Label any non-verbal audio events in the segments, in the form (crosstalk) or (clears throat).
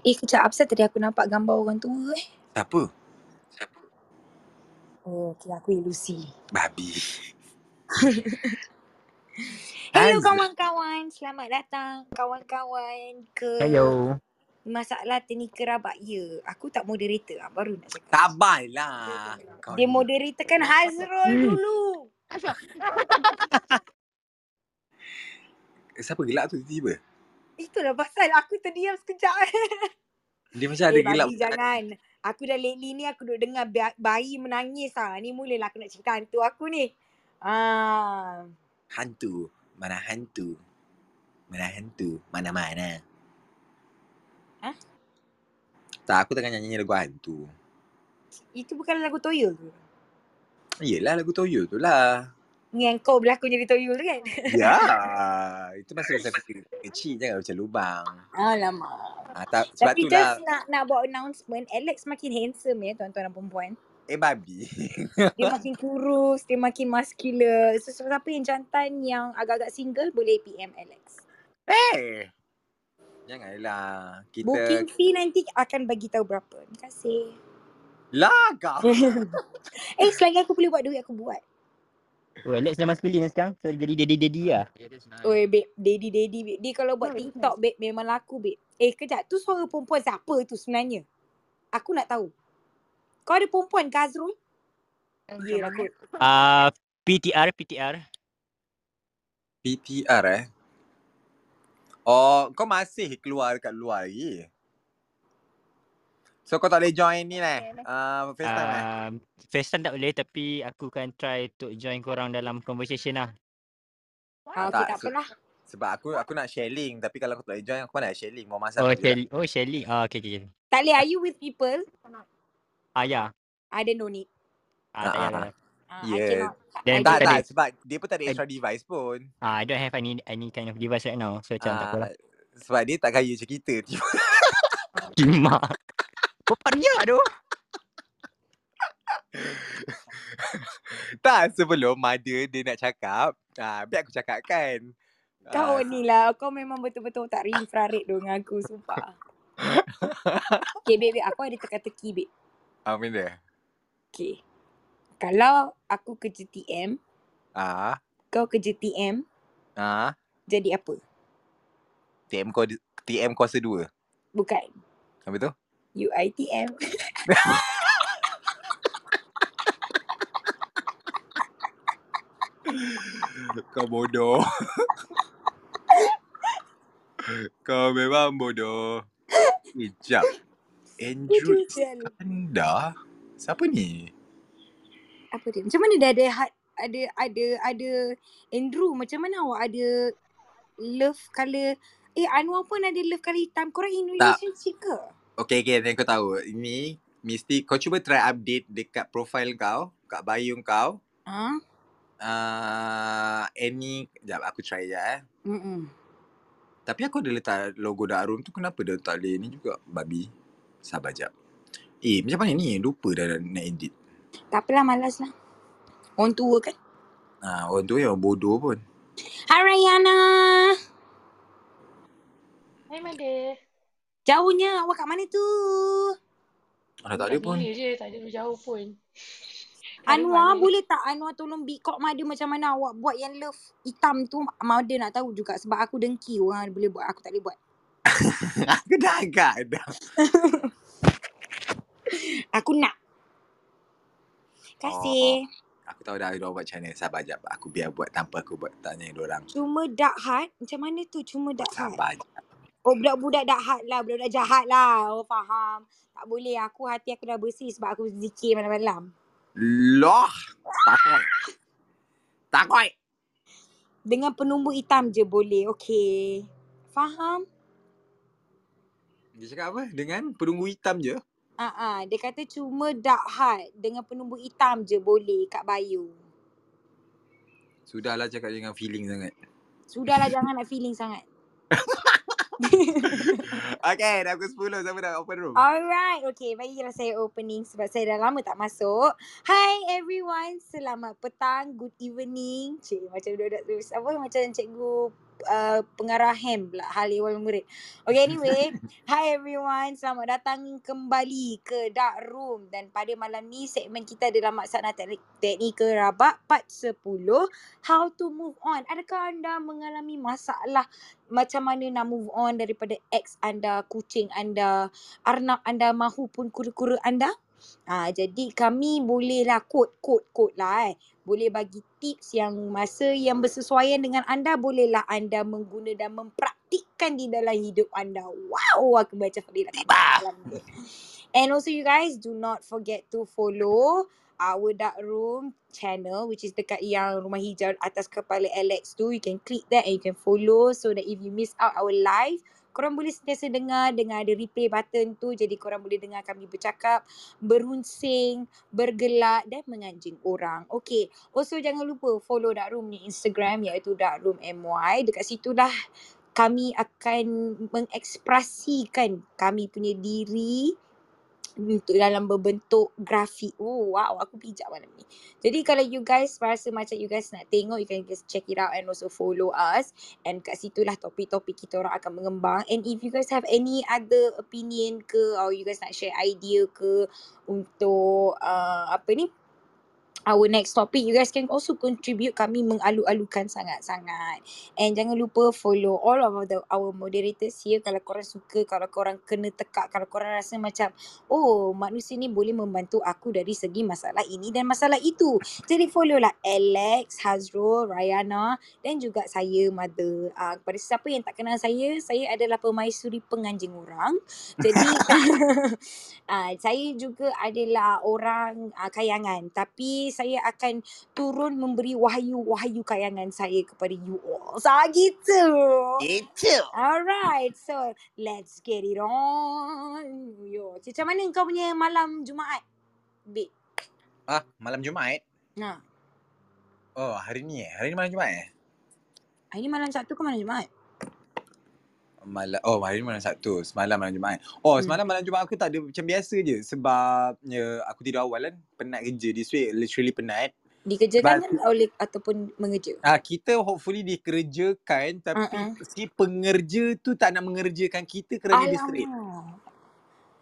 Eh kejap apa tadi aku nampak gambar orang tua eh. Siapa? Oh okay aku ilusi. Babi. (laughs) Hello kawan-kawan. Selamat datang kawan-kawan ke Hello. Masalah Teknikal Rabak Ya. Aku tak moderator lah. Baru nak cakap. Sabarlah. Kau Dia ni. moderator kan Hazrul Hmm. dulu. (laughs) Siapa gelak tu tiba-tiba? Itulah pasal aku terdiam sekejap. (laughs) Dia macam ada Eh jangan. Aku dah lately ni aku duduk dengar ba- bayi menangis lah. Ni mulalah aku nak cerita hantu aku ni. Ah, Hantu. Mana hantu? Mana hantu? Mana-mana. Hah? Tak, aku tengah nyanyi lagu hantu. itu bukan lagu Toyol ke? Yelah lagu Toyo tu lah. Yang kau berlakon jadi Toyol tu kan? Ya, (laughs) itu masa saya kecil jangan macam lubang. Alamak. Ah, tak, sebab Tapi tu lah. just nak nak buat announcement, Alex makin handsome ya tuan-tuan dan perempuan. Eh babi. (laughs) Dia makin kurus, dia makin muscular. So siapa yang jantan yang agak-agak single boleh PM Alex. Eh. Janganlah. Kita Booking fee nanti akan bagi tahu berapa. Terima kasih. lah kau. (laughs) eh selagi aku boleh buat duit aku buat. Oh, Alex dah masuk ni sekarang. So, jadi daddy-daddy lah. Oi babe, daddy daddy babe. Dia kalau buat TikTok babe memang laku babe. Eh kejap tu suara perempuan siapa tu sebenarnya? Aku nak tahu. Kau ada perempuan ke Azrul? Ya lah kot. Ah, PTR, PTR. PTR eh. Oh, kau masih keluar dekat luar lagi? So kau tak boleh join ni lah. Uh, FaceTime eh? Um, FaceTime tak boleh tapi aku akan try untuk join korang dalam conversation lah. Ah, okay, Tak, tak so- apalah. Sebab aku aku nak share link tapi kalau aku tak boleh join aku nak share link mau masak. Oh, juga. Shelly. Oh. Ah, okay, okay. okay. Tak boleh, are you with people? Ah, ya. I don't know need. Ah, tak payah, ah, tak. Ah, Yeah. I. Then I Tak tak tak ada. sebab dia pun tak ada extra device pun. Ah, I don't have any any kind of device right now. So, macam tak apa lah. Ah, sebab dia tak kaya macam kita. Cuma. (laughs) Kau pariah tu. (laughs) tak sebelum mother dia nak cakap, ah, biar aku cakapkan. Kau Ah, ni lah. Kau memang betul-betul tak infrared tu dengan aku. Sumpah. (laughs) okay, babe, babe. Aku ada teka-teki, babe. Ah, benda. Okay. Kalau aku kerja TM, Ah, kau kerja TM, ah, jadi apa? TM kau TM kuasa 2. Bukan. Apa tu? UITM. (laughs) Kau bodoh. (laughs) Kau memang bodoh. Hijab. Andrew Bodoh sial. Anda? Siapa ni? Apa dia? Macam mana dia ada ada ada ada Andrew macam mana awak ada love colour Eh Anwar pun ada love colour hitam. Korang in relationship ke? Okay, okay. Then kau tahu. Ini mesti kau cuba try update dekat profile kau. Kat bio kau. Ha? Uh, any... Sekejap, aku try je eh. Mm-mm. Tapi aku ada letak logo Darun tu. Kenapa dia tak boleh ni juga? Babi. Sabar jap. Eh, macam mana ni? Lupa dah nak edit. Tak apalah malas lah. Orang tua kan? Ah, orang tu yang bodoh pun. Hai Rayana. Hai Mada. Jauhnya awak kat mana tu? Ah, tak ada pun. Bila je, tak ada jauh pun. Anwar Mana-mana. boleh tak Anwar tolong bikok Mada macam mana awak buat yang love hitam tu Mada nak tahu juga sebab aku dengki orang boleh buat aku tak boleh buat. (laughs) aku dah agak dah. (laughs) Aku nak. Kasih. Aku tahu dah dia buat macam mana. Sabar jap. Aku biar buat tanpa aku buat tanya dia orang. Cuma dark heart. Macam mana tu cuma dark heart? Sabar jap. Oh budak-budak dark heart lah. Budak-budak jahat lah. Oh faham. Tak boleh. Aku hati aku dah bersih sebab aku zikir malam-malam. Loh. Takut. Takut. Dengan penumbuk hitam je boleh. Okay. Faham? Dia cakap apa? Dengan penunggu hitam je? Ah, uh dia kata cuma dark heart dengan penumbuk hitam je boleh kat bio. Sudahlah cakap dengan feeling sangat. Sudahlah jangan nak feeling sangat. (laughs) (laughs) okay, dah pukul 10. Siapa dah open room? Alright, okay. Bagilah saya opening sebab saya dah lama tak masuk. Hi everyone, selamat petang, good evening. Cik, macam tu. Apa macam cikgu uh, pengarah HEM pula hal ehwal murid. Okay anyway, (laughs) hi everyone. Selamat datang kembali ke Dark Room dan pada malam ni segmen kita adalah Maksana Teknik Teknikal Rabak part 10 How to move on. Adakah anda mengalami masalah macam mana nak move on daripada ex anda, kucing anda, arnab anda mahupun kura-kura anda? Ah, jadi kami bolehlah quote-quote-quote lah eh. Boleh bagi tips yang masa yang bersesuaian dengan anda bolehlah anda mengguna dan mempraktikkan di dalam hidup anda. Wow, aku baca Fadilah ni. And also you guys do not forget to follow our dark room channel which is dekat yang rumah hijau atas kepala Alex tu. You can click that and you can follow so that if you miss out our live korang boleh sentiasa dengar dengan ada replay button tu jadi korang boleh dengar kami bercakap, berunsing, bergelak dan menganjing orang. Okay, also jangan lupa follow Dark Room ni Instagram iaitu Dark Room MY. Dekat situ lah kami akan mengekspresikan kami punya diri untuk dalam berbentuk grafik. Oh wow, aku bijak malam ni. Jadi kalau you guys rasa macam you guys nak tengok, you can just check it out and also follow us. And kat situlah topik-topik kita orang akan mengembang. And if you guys have any other opinion ke or you guys nak share idea ke untuk uh, apa ni our next topic you guys can also contribute. Kami mengalu-alukan sangat-sangat. And jangan lupa follow all of the our moderators here. Kalau korang suka kalau korang kena tekak kalau korang rasa macam oh manusia ni boleh membantu aku dari segi masalah ini dan masalah itu. Jadi follow lah Alex, Hazrul, Rayana dan juga saya Mother. Uh, kepada siapa yang tak kenal saya saya adalah pemaisuri penganjing orang. Jadi uh, (laughs) (laughs) saya juga adalah orang uh, kayangan. Tapi saya akan turun memberi wahyu-wahyu kayangan saya kepada you all. So gitu. Itu. Alright, so let's get it on. Yo, macam mana kau punya malam Jumaat? Bik. Ah, malam Jumaat. Nah, Oh, hari ni eh. Hari ni malam Jumaat eh? hari ni malam Sabtu ke malam Jumaat? Malam oh hari ni malam Sabtu, semalam malam Jumaat. Oh, Hmm. semalam malam Jumaat aku tak ada macam biasa je sebabnya aku tidur awal kan. Penat kerja this week, literally penat. Dikerjakan But- oleh ataupun mengerja? Ah kita hopefully dikerjakan tapi Uh-uh. si pengerja tu tak nak mengerjakan kita kerana dia. Alamak.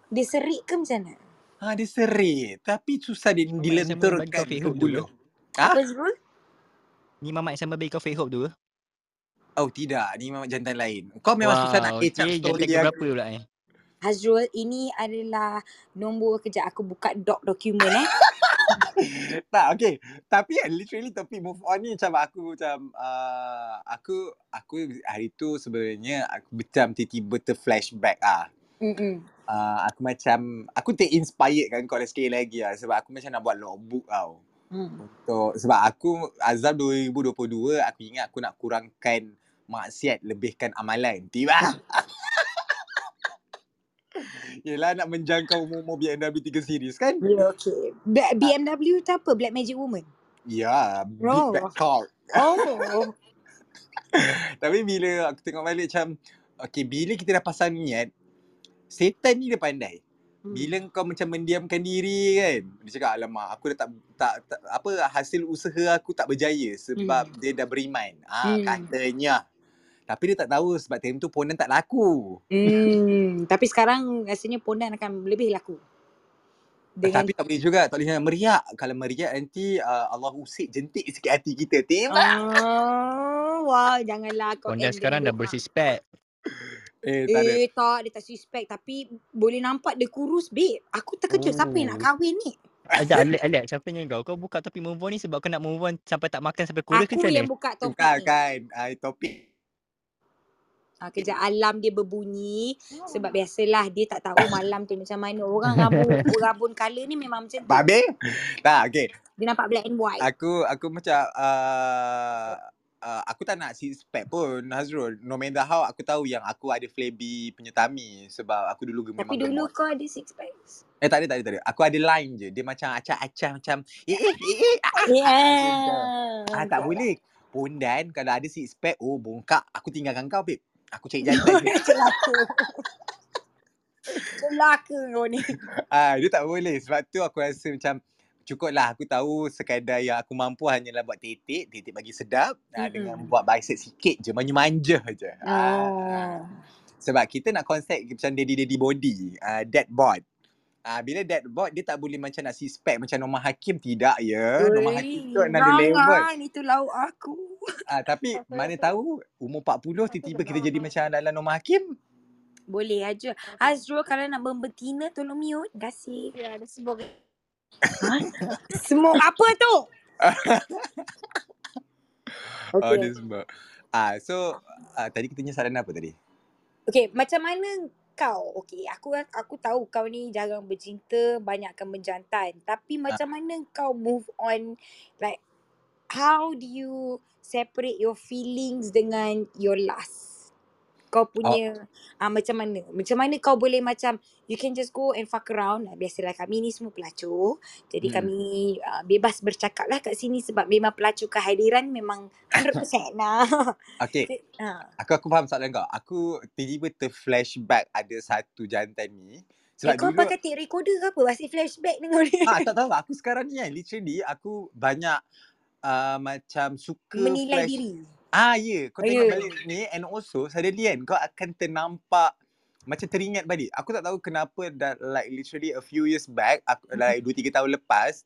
Dia serik ke macam mana? Ha dia serit tapi susah dia dilenturkan ke? Ah? Apa Zul? Ni mamat yang sama bagi kau fake hope tu ke? Oh tidak, ni memang jantan lain. Kau memang susah nak Wow, kecap okay. story Jantan yang keberapa pula eh? Hazrul, ini adalah nombor kejap aku buka doc dokumen eh. (laughs) tak okay tapi kan literally topik move on ni macam aku macam uh, aku aku hari tu sebenarnya aku macam tiba-tiba terflashback ah Mm-mm. uh, aku macam aku terinspired kan kau sekali lagi lah sebab aku macam nak buat logbook tau Hmm. untuk sebab aku azam 2022 aku ingat aku nak kurangkan maksiat lebihkan amalan tiba (laughs) Yelah nak menjangkau umur BMW 3 series kan? Ya, okay. Ba- BMW tu apa? Black Magic Woman? Ya, big Oh. bad car. Oh. Tapi bila aku tengok balik macam Okay, bila kita dah pasang niat Setan ni dia pandai Hmm. Bila kau macam mendiamkan diri kan Dia cakap alamak aku dah tak, tak, tak Apa hasil usaha aku tak berjaya Sebab Hmm. dia dah beriman ah, Hmm. Katanya Tapi dia tak tahu sebab time tu Ponan tak laku Hmm. Tapi sekarang rasanya Pondan akan lebih laku. Dengan Tapi tak boleh juga Tak boleh jangan meriak Kalau meriak nanti uh, Allah usik jentik sikit hati kita Tengok Oh, wah, janganlah kau Pondan end sekarang dah bersuspek. Eh tak ada Eh tak, dia tak suspect tapi boleh nampak dia kurus babe. Aku terkejut siapa yang nak Oh. kahwin ni? Ajak Alex, Alex siapa yang kau? Kau buka topik move on ni sebab kau nak move on sampai tak makan sampai kurus ke Aku macam yang buka topik Bukan ni. kan uh, Topik Ha, kejap alam dia berbunyi sebab biasalah dia tak tahu malam tu macam mana. Orang rabun (laughs) rabun colour ni memang macam tu. Babe Tak okay Dia nampak black and white. Aku aku macam uh, uh, aku tak nak six pack pun Hazrul. No matter how aku tahu yang aku ada flabby punya tummy sebab aku dulu memang Tapi dulu gemuk. kau ada six packs. Eh tak ada tak ada tak ada. Aku ada line je. Dia macam acah-acah macam eh eh eh eh. (laughs) Ah, Yeah. ah tak boleh. Pondan kalau ada six pack oh bongkak aku tinggalkan kau babe. Aku cari jantan. (laughs) Celaka. Celaka kau ni. ah dia tak boleh sebab tu aku rasa macam cukup lah aku tahu sekadar yang aku mampu hanyalah buat titik, titik bagi sedap ah, dengan buat bicep sikit je, manja-manja je. Ah, Oh. sebab kita nak konsep macam daddy-daddy body, ah, dad bod. Ah, bila dad bod dia tak boleh macam nak six pack macam Norma Hakim tidak ya. Norma Hakim tu Ui, another level. Itu lauk aku. Ah, tapi mana tahu umur 40 tiba-tiba kita jadi macam dalam Norma Hakim. Boleh aja. Azrul kalau nak membetina tolong mute. Terima kasih. Ya, ada sebuah Ha? (laughs) Semua apa tu? (laughs) Oh, Okay. dia sebab. Ah, so ah, tadi kita tanya soalan apa tadi? Okay, macam mana kau? Okay, aku aku tahu kau ni jarang bercinta, banyakkan berjantan. Tapi macam mana kau move on? Like, how do you separate your feelings dengan your last? Kau punya ah macam mana? Macam mana kau boleh macam you can just go and fuck around. Biasalah kami ni semua pelacur. Jadi Hmm. kami uh, bebas bercakap lah kat sini sebab memang pelacur kehadiran memang 100% lah. (laughs) Okay, ha. aku aku faham soalan kau. Aku tiba-tiba terflashback ada satu jantan ni. Eh, Sebab kau dulu pakai tape recorder ke apa? Masih flashback dengan dia. ah, tak (laughs) tahu aku sekarang ni kan literally aku banyak uh, macam suka Menilai flash diri. Ah ya, yeah. kau Oh, tengok ya. balik ni and also suddenly kan kau akan ternampak macam teringat balik. Aku tak tahu kenapa that like literally a few years back, aku, like 2 3 tahun lepas,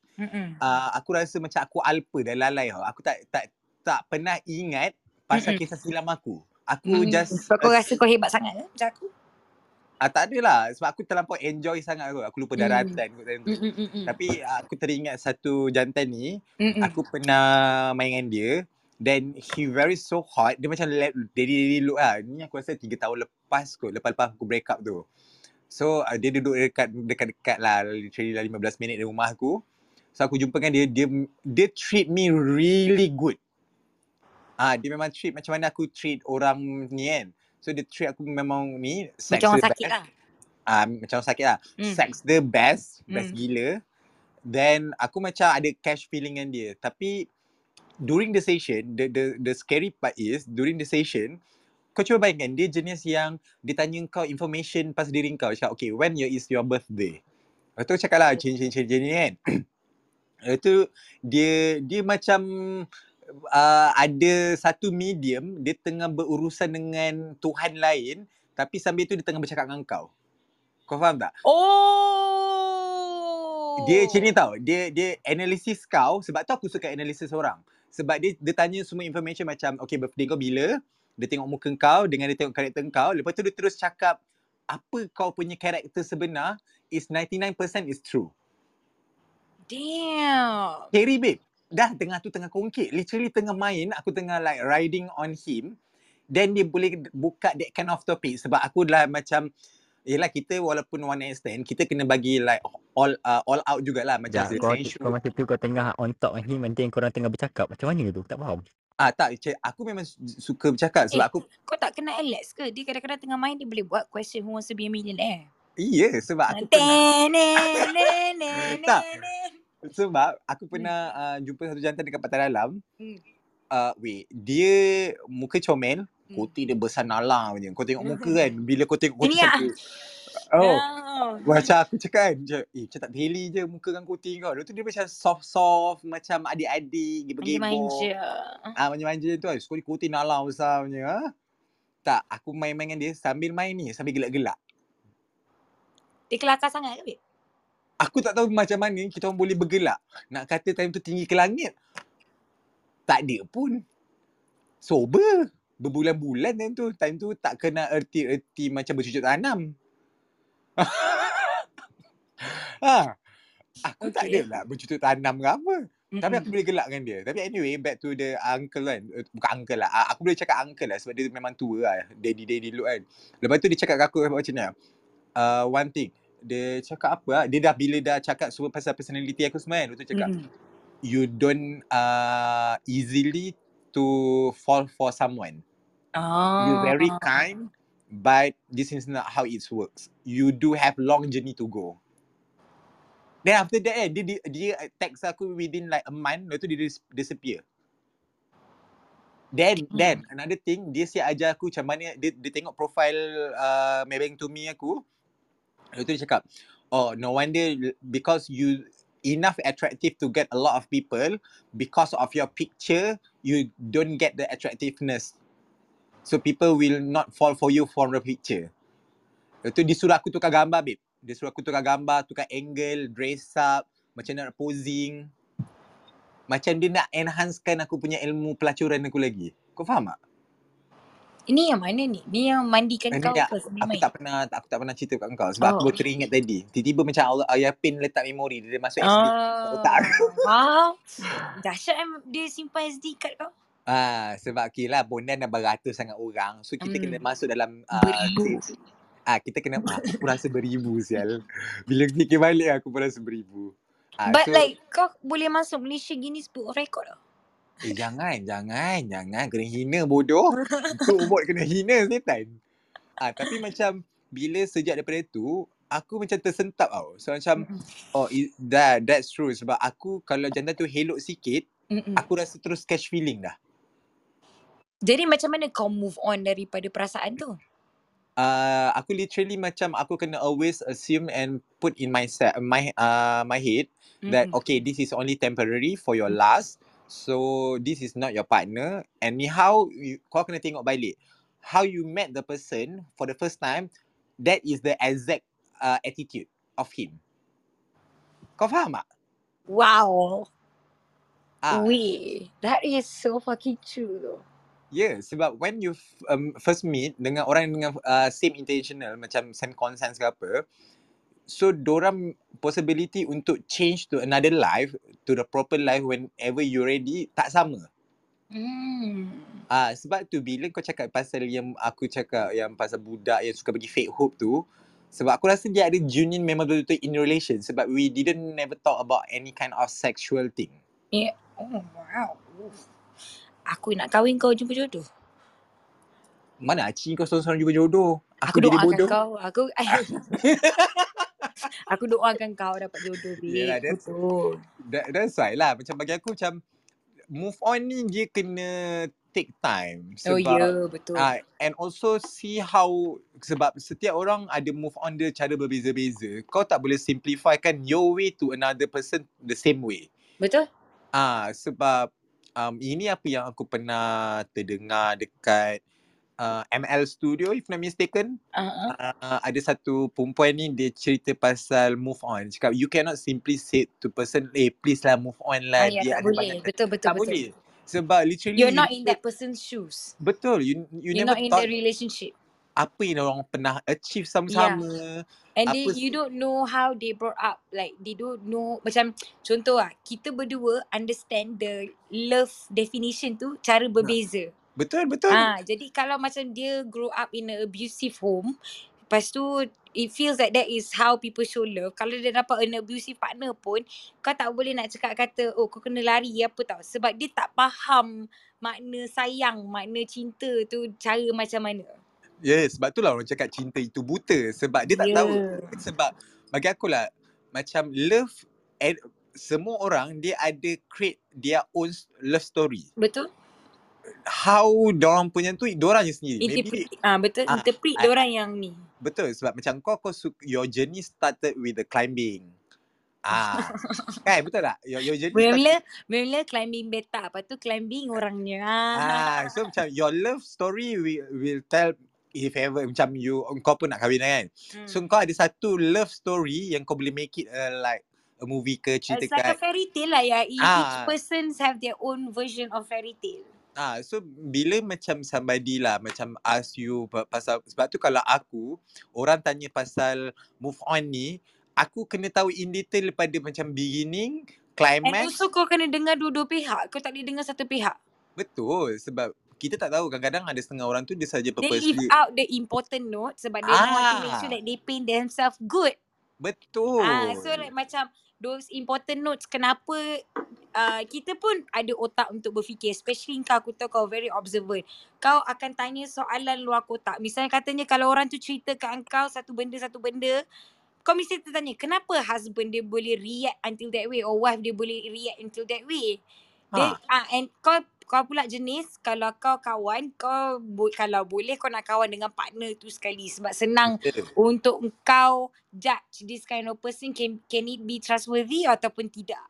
uh, aku rasa macam aku alpa dan lalai tau. Aku tak tak tak pernah ingat pasal Mm-mm. kisah silam aku. Aku Mm. just Sebab kau uh, rasa kau hebat sangat ke? Macam aku? uh, tak adalah sebab aku terlampau enjoy sangat aku. Aku lupa Mm. daratan kot time tu. Mm-mm-mm. Tapi uh, aku teringat satu jantan ni, Mm-mm. aku pernah main dengan dia then he very so hot. Dia macam let daddy daddy look lah. Ni aku rasa 3 tahun lepas kot lepas-lepas aku break up tu. So uh, dia duduk dekat dekat-dekat lah literally lah 15 minit dari rumah aku. So aku jumpa dengan dia dia dia treat me really good. Ah dia memang treat macam mana aku treat orang ni kan. So dia treat aku memang ni sex Macam orang sakit best. lah. ah macam orang sakit lah. Mm. sex the best best Mm. gila. Then aku macam ada cash feeling dengan dia. Tapi during the session the the the scary part is during the session kau cuba bayangkan dia jenis yang dia tanya kau information pasal diri kau cakap okay when your is your birthday Lepas tu cakap lah change change change ni kan (clears throat) Lepas tu dia dia macam uh, ada satu medium dia tengah berurusan dengan Tuhan lain tapi sambil tu dia tengah bercakap dengan kau. Kau faham tak? Oh. Dia macam ni tau. Dia dia analisis kau sebab tu aku suka analisis orang. Sebab dia dia tanya semua information macam okay birthday kau bila, dia tengok muka kau dengan dia tengok karakter kau, lepas tu dia terus cakap apa kau punya karakter sebenar is 99% is true. Damn. Scary babe. Dah tengah tu tengah kongkit. Literally tengah main. Aku tengah like riding on him. Then dia boleh buka that kind of topic. Sebab aku dah macam Yelah kita walaupun one night stand Kita kena bagi like all uh, all out jugalah Macam Sekejap, kau, kau masa tu kau tengah on top dengan him Nanti korang tengah bercakap Macam mana tu? Tak faham Ah tak, cik, aku memang su- suka bercakap sebab Eh. aku Kau tak kenal Alex ke? Dia kadang-kadang tengah main dia boleh buat question who wants to be a millionaire. iya sebab aku pernah Tak. sebab aku pernah uh, jumpa satu jantan dekat Pantai Dalam. Hmm. Uh, wait, dia muka comel, Hmm. koti dia besar nalang punya. Kau tengok muka Mhm. kan, bila kau tengok koti Ini ah. (laughs) Oh, Oh. macam aku cakap kan, macam, eh macam tak beli je muka dengan koti kau. Lepas tu dia macam soft-soft, macam adik-adik, gebor-gebor. Manja-manja. Ah, manja-manja tu kan. Sekali koti nalang besar punya. Ha? Tak, aku main-main dengan dia sambil main ni, sambil gelak-gelak. Dia kelakar sangat ke? Aku tak tahu macam mana kita orang boleh bergelak. Nak kata time tu tinggi ke langit. Tak ada pun. Sober. Berbulan-bulan time tu. Time tu tak kena erti-erti macam bercucuk tanam. (laughs) ha. Aku tak ada Okay. lah bercucuk tanam ke apa. Tapi aku Mm-mm. boleh gelak dengan dia. Tapi anyway, back to the uncle kan. Eh, Bukan uncle lah. Ah, Aku boleh cakap uncle lah sebab dia memang tua lah. Daddy-daddy look kan. Lepas tu dia cakap kat aku macam ni. Uh, one thing. Dia cakap apa lah. Dia dah bila dah cakap semua pasal personality aku semua kan. Lepas tu cakap, Mm-mm. you don't uh, easily to fall for someone. Oh. You very kind, but this is not how it works. You do have long journey to go. Then after that eh, dia, dia, dia text aku within like a month, lepas tu dia dis- disappear. Then, Hmm. then another thing, dia siap ajar aku macam mana, dia, dia tengok profile uh, Maybank to me aku, lepas tu dia cakap, oh no wonder because you enough attractive to get a lot of people because of your picture you don't get the attractiveness so people will not fall for you from the picture Lepas tu dia suruh aku tukar gambar babe dia suruh aku tukar gambar tukar angle dress up macam nak posing macam dia nak enhancekan aku punya ilmu pelacuran aku lagi kau faham tak Ini yang mana ni? Ni yang mandikan Eh, kau tak, ke sebelum aku main? tak pernah aku tak pernah cerita kat kau sebab Oh, aku baru teringat tadi. Tiba-tiba macam Allah Ayah Pin letak memori dia masuk SD kat otak aku. Ah, dahsyat dia simpan SD card kau. Ah sebab kira Bondan dah beratus sangat orang. So kita kena Hmm. masuk dalam uh, Beribu. ah kita kena ah, aku rasa beribu sial. Bila fikir balik aku pun rasa beribu. Ah But so like kau boleh masuk Malaysia Guinness Book Record tau. eh, jangan jangan jangan kena hina bodoh. Itu (laughs) umur kena hina setan. Ah tapi macam bila sejak daripada tu aku macam tersentak tau. So macam. Oh, i- that that's true sebab aku kalau jantan tu helok sikit, Mm-mm. aku rasa terus catch feeling dah. Jadi macam mana kau move on daripada perasaan tu? Uh, aku literally macam aku kena always assume and put in my set, my uh, my head that Mm-mm. okay this is only temporary for your last so this is not your partner and ni how you, kau kena tengok balik how you met the person for the first time that is the exact uh, attitude of him. Kau faham tak? Wow. Ah, Weh, that is so fucking true though. Yeah, sebab when you um, first meet dengan orang dengan uh, same intentional macam same consent ke apa, so dorang possibility untuk change to another life, to the proper life whenever you ready tak sama. Hmm. Ah, sebab tu bila kau cakap pasal yang aku cakap yang pasal budak yang suka bagi fake hope tu, sebab aku rasa dia ada genuine memang betul-betul in relation sebab we didn't never talk about any kind of sexual thing. Yeah. Oh wow. Oof. Aku nak kahwin kau jumpa jodoh. Mana Aci kau seorang-seorang juga jodoh. Aku Aku, doakan bodoh. kau. Aku (laughs) Aku doakan kau dapat jodoh babe. that's Betul. that, that's why lah macam bagi aku macam move on ni dia kena take time Oh sebab ya, yeah, betul. ah and also see how sebab setiap orang ada move on dia cara berbeza-beza kau tak boleh simplify kan your way to another person the same way Betul? ah sebab um, ini apa yang aku pernah terdengar dekat uh, ML Studio if not mistaken Uh-huh. uh, ada satu perempuan ni dia cerita pasal move on. Dia Cakap you cannot simply say to person, eh please lah move on Ah, lah. ya, Dia tak ada boleh. Betul, betul, tak betul. boleh. Sebab literally You're you not in that person's shoes. betul. You you You're never not in thought the relationship. Apa yang orang pernah achieve sama-sama. And Apa they, you don't know how they brought up. Like, they don't know. Macam, contoh lah. Kita berdua understand the love definition tu cara berbeza. Betul betul. Ah, jadi kalau macam dia grow up in a abusive home, lepas tu it feels like that is how people show love. Kalau dia dapat an abusive partner pun, kau tak boleh nak cakap kata, oh kau kena lari apa tau. Sebab dia tak faham makna sayang, makna cinta tu cara macam mana. Yes, sebab tu lah orang cakap cinta itu buta sebab dia tak tahu. Yeah. Sebab bagi aku lah macam love and semua orang dia ada create their own love story. Betul? How dorang punya tu dorang je sendiri. Maybe Interpret. Ah, betul. ah, Interpret ah, dia orang yang ni. Betul sebab macam kau kau suka, your journey started with the climbing. Ah, (laughs) kan betul tak? Your, your journey Mula-mula, mula climbing beta. Lepas tu climbing orangnya. ah, so macam your love story will, will tell if ever macam you kau pun nak kahwin kan. So Hmm. kau ada satu love story yang kau boleh make it uh, like a movie ke cerita It's like a fairy tale lah ya. E- Each ah persons have their own version of fairy tale. ah so bila macam somebody lah macam ask you pa- pasal sebab tu kalau aku orang tanya pasal move on ni aku kena tahu in detail daripada macam beginning And climax also kau kena dengar dua-dua pihak. Kau tak boleh dengar satu pihak. betul sebab kita tak tahu kadang-kadang ada setengah orang tu dia saja They leave purposely out the important note sebab they want to make sure ah that they paint themselves good. betul Ah, so like macam those important notes kenapa uh, kita pun ada otak untuk berfikir especially kau aku tahu kau very observant. Kau akan tanya soalan luar kotak. Misalnya katanya kalau orang tu cerita kat kau satu benda satu benda kau mesti tertanya kenapa husband dia boleh react until that way or wife dia boleh react until that way. Dia ha ah and kau kau pula jenis kalau kau kawan kau bo- kalau boleh kau nak kawan dengan partner tu sekali sebab senang Ya. untuk kau judge this kind of person can can it be trustworthy ataupun tidak.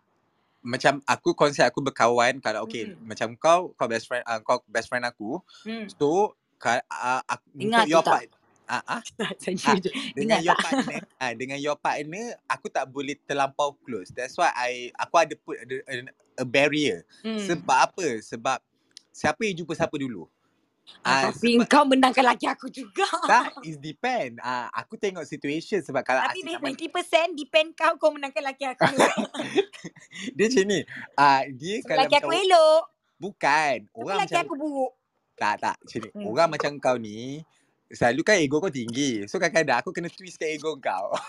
Macam aku konsep aku berkawan kalau okay Mm-mm. macam kau kau best friend uh, kau best friend aku. Hmm. So ka, uh, aku, Dengar untuk tu your part ah ah (laughs) Ah, je. dengan your tak? partner ah dengan your partner aku tak boleh terlampau close. That's why I aku ada put a, a, a barrier. Hmm. Sebab apa? Sebab siapa yang jumpa siapa dulu? Ah, Ah, tapi sebab kau menangkan laki aku juga. tak (laughs) is depend. Ah aku tengok situation sebab kalau Tapi sama 90% depend kau kau menangkan laki aku. (laughs) dia macam ni. Ah dia Sebab kalau laki macam aku elok. bukan Tapi orang laki macam aku buruk. tak tak macam ni. Hmm. Orang macam kau ni selalu kan ego kau tinggi. So kadang-kadang aku kena twistkan ego kau. (laughs)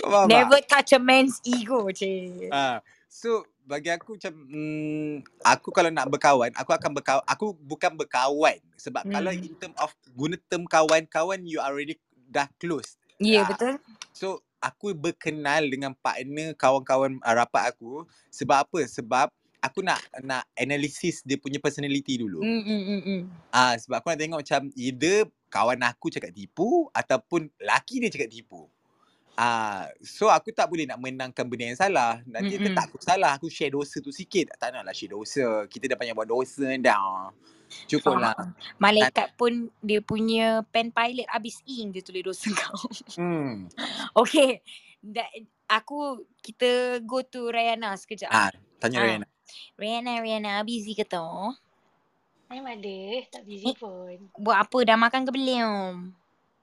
kau faham tak? Never touch a man's ego, cik. Ah, so bagi aku macam mm, aku kalau nak berkawan, aku akan berkawan, aku bukan berkawan sebab kalau Hmm. in term of guna term kawan, kawan you already dah close. Ya, yeah, Ah, betul. So aku berkenal dengan partner kawan-kawan uh, rapat aku sebab apa? Sebab aku nak nak analisis dia punya personality dulu. Hmm, hmm, hmm, hmm. Ah sebab aku nak tengok macam either kawan aku cakap tipu ataupun laki dia cakap tipu. Ah so aku tak boleh nak menangkan benda yang salah. Nanti Mm-mm. tetap aku salah, aku share dosa tu sikit. Tak naklah share dosa. Kita dah banyak buat dosa dah. Cukup lah. Malaikat pun dia punya pen pilot habis ink dia tulis dosa (laughs) kau. Hmm. Okay. Da, aku kita go to Rayana sekejap. Ah, tanya Ah. Rayana. Rihanna, Rihanna, busy ke tu? Hai Made, tak busy pun. Buat apa? Dah makan ke belum?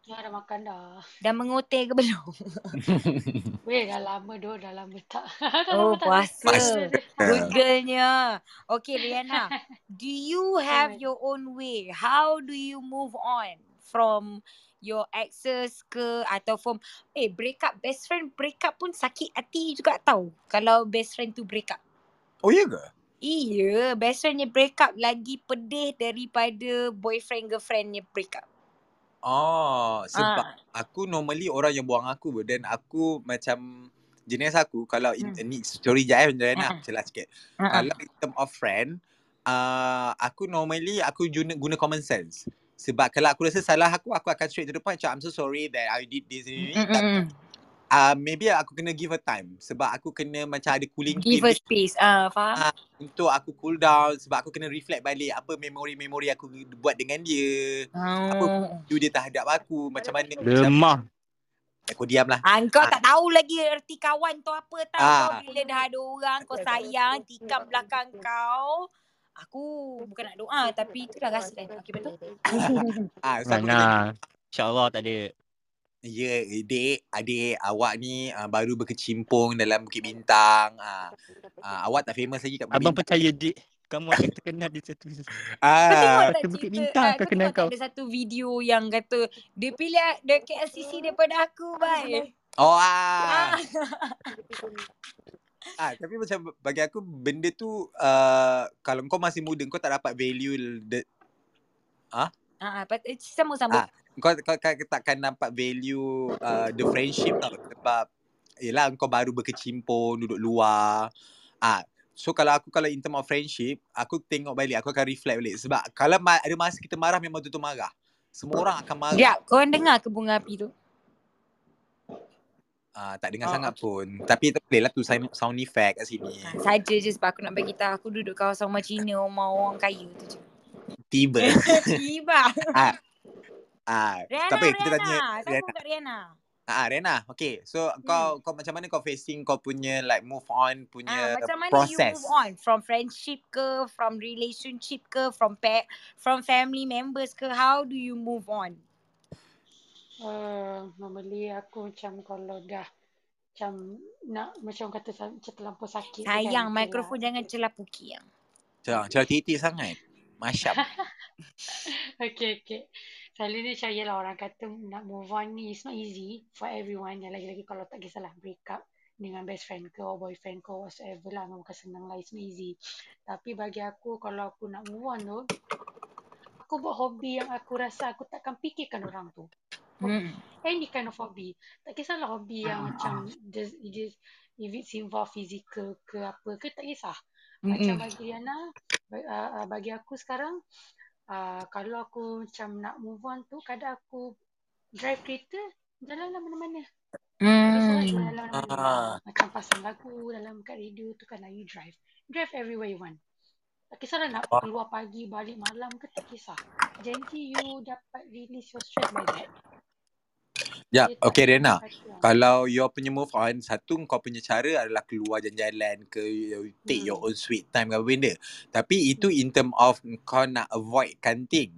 Ya dah makan dah. Dah mengotel ke belum? (laughs) Weh dah lama doh, dah lama tak. (laughs) dah Oh, lama puasa. Good girlnya. Okay, Rihanna. (laughs) Do you have your own way? How do you move on from your exes ke atau from eh break up best friend break up pun sakit hati juga tau kalau best friend tu break up. Oh ya ke? Iya, best friendnya break up lagi pedih daripada boyfriend girlfriendnya break up. Oh, sebab Ah. aku normally orang yang buang aku dan aku macam jenis aku kalau in, Hmm. ni story je eh Rayana, Mm-mm. celah sikit. Uh-uh. Kalau in term of friend, uh, aku normally aku guna, guna common sense. Sebab kalau aku rasa salah aku, aku akan straight to the point. Macam, I'm so sorry that I did this. ini. Uh, maybe aku kena give her time. Sebab aku kena macam ada cooling Give her period space. Ah, faham? Ah, untuk aku cool down. Sebab aku kena reflect balik apa memori-memori aku buat dengan dia. Apa Oh. view dia terhadap aku. Macam mana. Lemah. aku diam lah. Ah, kau Ah. tak tahu lagi erti kawan tu apa tau. Kau bila dah ada orang kau sayang, tikam belakang kau. Aku bukan nak doa tapi tu dah rasa kan. Okey betul? Ah, (laughs) so aku kena Mana. InsyaAllah tak ada. Ya, dek, adik, awak ni uh, baru berkecimpung dalam Bukit Bintang. Uh, uh, awak tak famous lagi kat Bukit Abang Bintang. percaya dik. Kamu akan terkenal di satu tengok (laughs) Ah, Bukit Bintang akan kau kenal kau. ada satu video yang kata dia pilih dia KLCC daripada aku, bye. oh Ah. (laughs) ah. tapi macam bagi aku benda tu uh, kalau kau masih muda kau tak dapat value the, Ah, ah, eh, sama-sama. Ah. Kau, kau, kau takkan nampak value uh, the friendship tau sebab yelah kau baru berkecimpung duduk luar. Ah, so kalau aku kalau in term of friendship, aku tengok balik, aku akan reflect balik sebab kalau ma- ada masa kita marah memang betul-betul marah. Semua orang akan marah. Sekejap, korang dengar ke bunga api tu? Ah, tak dengar Oh, sangat pun. Tapi tak boleh lah tu sound, effect kat sini. Ha, saja je sebab aku nak bagi tahu aku duduk kawasan rumah Cina, rumah orang kaya tu je. Tiba. (laughs) Tiba. ah. Ah, Rihanna, tak apa, kita Rihanna. tanya Siapa Rihanna. kat Rihanna? Ah, Rena. Okay. So Hmm. kau kau macam mana kau facing kau punya like move on Ah, punya macam mana process? you move on? From friendship ke? From relationship ke? From pa- from family members ke? How do you move on? Uh, normally aku macam kalau dah macam nak macam kata macam terlampau sakit kan. Sayang, Okay mikrofon lah. jangan celah puki yang. Jangan, jangan titik sangat. Masyam. (laughs) okay, okay. Selalunya macam yelah orang kata nak move on ni it's not easy for everyone. Yang lagi-lagi kalau tak kisahlah break up dengan best friend ke or boyfriend ke or whatsoever lah. Memang bukan senang lah. It's not easy. Tapi bagi aku kalau aku nak move on tu, aku buat hobi yang aku rasa aku takkan fikirkan orang tu. Hmm. Any kind of hobby. Tak kisahlah hobby yang Ah, macam ah. just, just if it's involve physical ke apa ke tak kisah. Macam Mm-mm. bagi Riana, ba- uh, uh, bagi aku sekarang, uh, kalau aku macam nak move on tu, kadang aku drive kereta, jalan lah mana-mana. Hmm. jalan mana-mana. Ah. Macam pasang lagu dalam kat radio tu kan, you drive. Drive everywhere you want. Tak kisahlah nak Faham. keluar pagi, balik malam ke, tak kisah. Janji you dapat release your stress by that. Ya, tak okay Rena. Kalau you punya move on, satu kau punya cara adalah keluar jalan-jalan ke, you take your Hmm. own sweet time ke apa benda. Tapi itu in term of kau nak avoid kanting.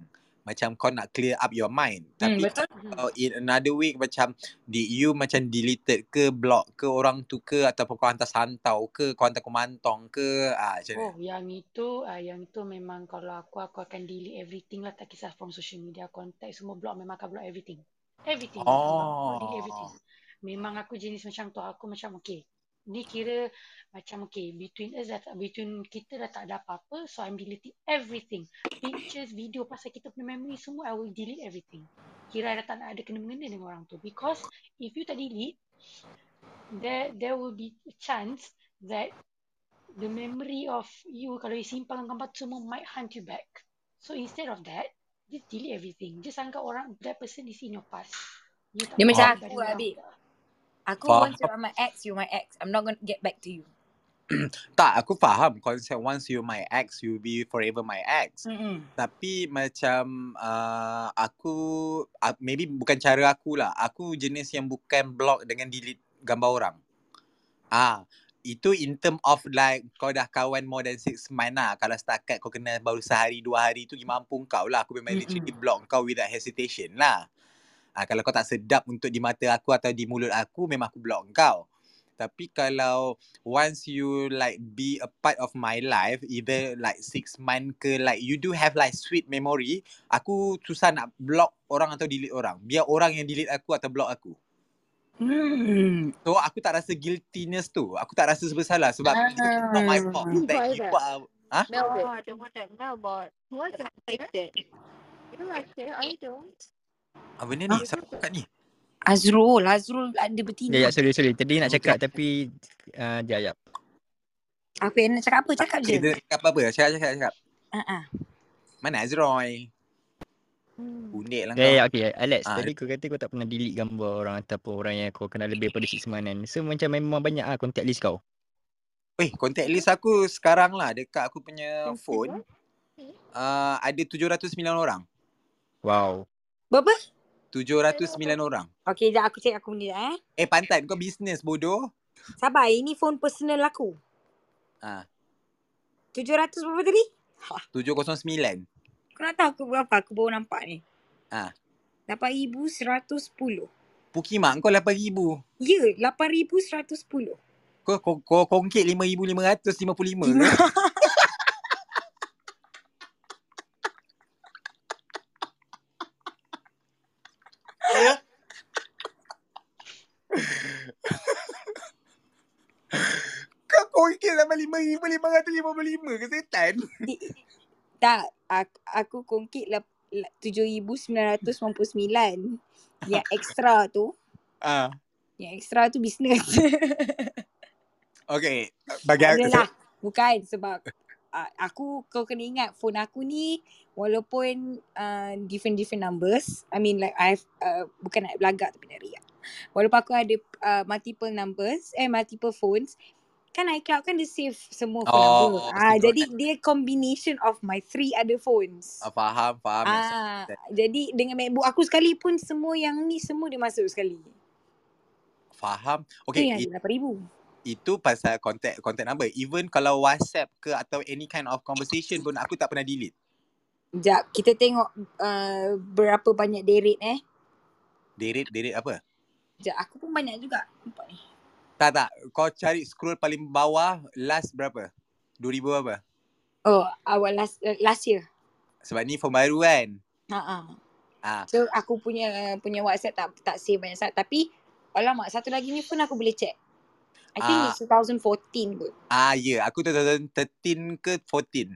Macam kau nak clear up your mind. Hmm, Tapi betul. kalau in another way macam did you macam deleted ke, block ke orang tu ke ataupun kau hantar santau ke, kau hantar kumantong ke, ah macam? Oh, yang itu, uh, yang itu memang kalau aku, aku akan delete everything lah. Tak kisah from social media, contact, semua block. Memang akan block everything. Everything. Block, delete everything. Oh. Memang aku jenis macam tu. Aku macam, okay. Ni kira macam, okay, between us, dah, between kita dah tak ada apa-apa. So, I'm deleting everything. Pictures, video, pasal kita punya memory semua, I will delete everything. Kira dah tak ada kena-mengena dengan orang tu. Because, if you tak delete, there there will be a chance that the memory of you kalau you simpan gambar tu semua might hunt you back. So instead of that, just delete everything. Just anggap orang that person is in your past. You Dia macam aku lah, babe. tu. Aku Faham. once you're my ex, you're my ex. I'm not gonna get back to you. (clears throat) Tak, aku faham konsep once you my ex, you be forever my ex. Mm-mm. Tapi macam uh, aku uh, maybe bukan cara aku lah. Aku jenis yang bukan block dengan delete gambar orang. Ah, itu in term of like kau dah kawan more than six months lah. Kalau setakat kau kenal baru sehari dua hari tu gimana mampu kau lah. Aku memang literally Mm-mm. block kau without hesitation lah. Ah, kalau kau tak sedap untuk di mata aku atau di mulut aku memang aku block kau. Tapi kalau once you like be a part of my life either like six month ke like you do have like sweet memory aku susah nak block orang atau delete orang. Biar orang yang delete aku atau block aku. Hmm. So aku tak rasa guiltiness tu. Aku tak rasa bersalah sebab it's not my fault Ah. that you are Huh? Melbot. Oh, the one that Melbot. What's that like that? You like it? I don't. Apa benda ni? Siapa kat ni? Azrul, Azrul ada Ya, betina. ya, sorry, sorry. Tadi nak Okay. cakap tapi uh, jap, jap. Apa yang nak cakap apa? Cakap je. Kita cakap apa-apa? Cakap, cakap, cakap. Uh-uh. Mana Azroy? Hmm. Unik lah Ya, kau. ya, okay. Alex, Ah, tadi kau kata kau tak pernah delete gambar orang ataupun orang yang kau kenal lebih daripada 6 months kan. So macam memang banyak lah contact list kau. Eh, contact list aku sekarang lah dekat aku punya phone. Uh, ada 709 orang. Wow. Berapa? 709 orang. Okay, sekejap aku check aku ni eh. Eh, pantat kau bisnes bodoh. Sabar, ini phone personal aku. Ah, 700 berapa tadi? 709. Kau nak tahu aku berapa? Aku baru nampak ni. Ah. 8,110. Pukimak kau 8000. Ya, 8,110. Kau kau, kau kongkit 5555 ke? (laughs) Kau kongkit sama 5555 ke setan? Tak, aku, aku kongkit lap- la- 7,999. Yang (laughs) ekstra tu, Ah, yang ekstra tu bisnes. (laughs) okay. Bagi aku, adalah. Bukan sebab uh, aku kau kena ingat phone aku ni walaupun uh, different-different numbers. I mean like I have uh, bukan nak belagak tapi nak riak. Walaupun aku ada uh, multiple numbers, eh multiple phones, kan iCloud kan dia save semua phone Oh, number. Ah, so jadi dia combination of my three other phones. ah, faham, faham. Ah, jadi dengan MacBook aku sekali pun semua yang ni semua dia masuk sekali. Faham. Okay, Okay, yang ada 8,000. itu pasal contact contact number. Even kalau WhatsApp ke atau any kind of conversation pun aku tak pernah delete. Sekejap, kita tengok uh, berapa banyak deret eh. Delete, delete apa? Sekejap, aku pun banyak juga. Nampak ni. Tak, tak. Kau cari scroll paling bawah last berapa? 2000 apa? Oh, awal last uh, last year. Sebab ni phone baru kan? Ha ah. Ah, So aku punya punya WhatsApp tak tak save banyak sangat tapi alamak satu lagi ni pun aku boleh check. I think Ah. it's 2014 kot. ah ya. Yeah. Aku 2013 ke 14.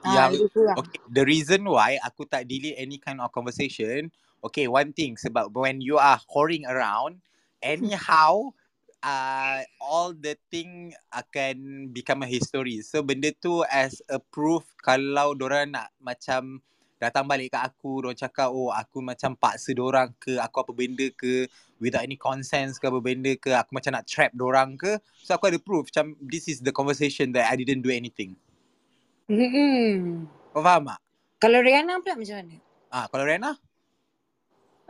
Ah, Yang kurang. Okay, the reason why aku tak delete any kind of conversation okay one thing sebab when you are whoring around anyhow uh, all the thing akan become a history. So benda tu as a proof kalau orang nak macam datang balik kat aku, orang cakap oh aku macam paksa orang ke, aku apa benda ke, without any consent ke apa benda ke, aku macam nak trap orang ke. So aku ada proof macam this is the conversation that I didn't do anything. Hmm. Kau faham tak? Kalau Rihanna pula macam mana? Ah, kalau Rihanna?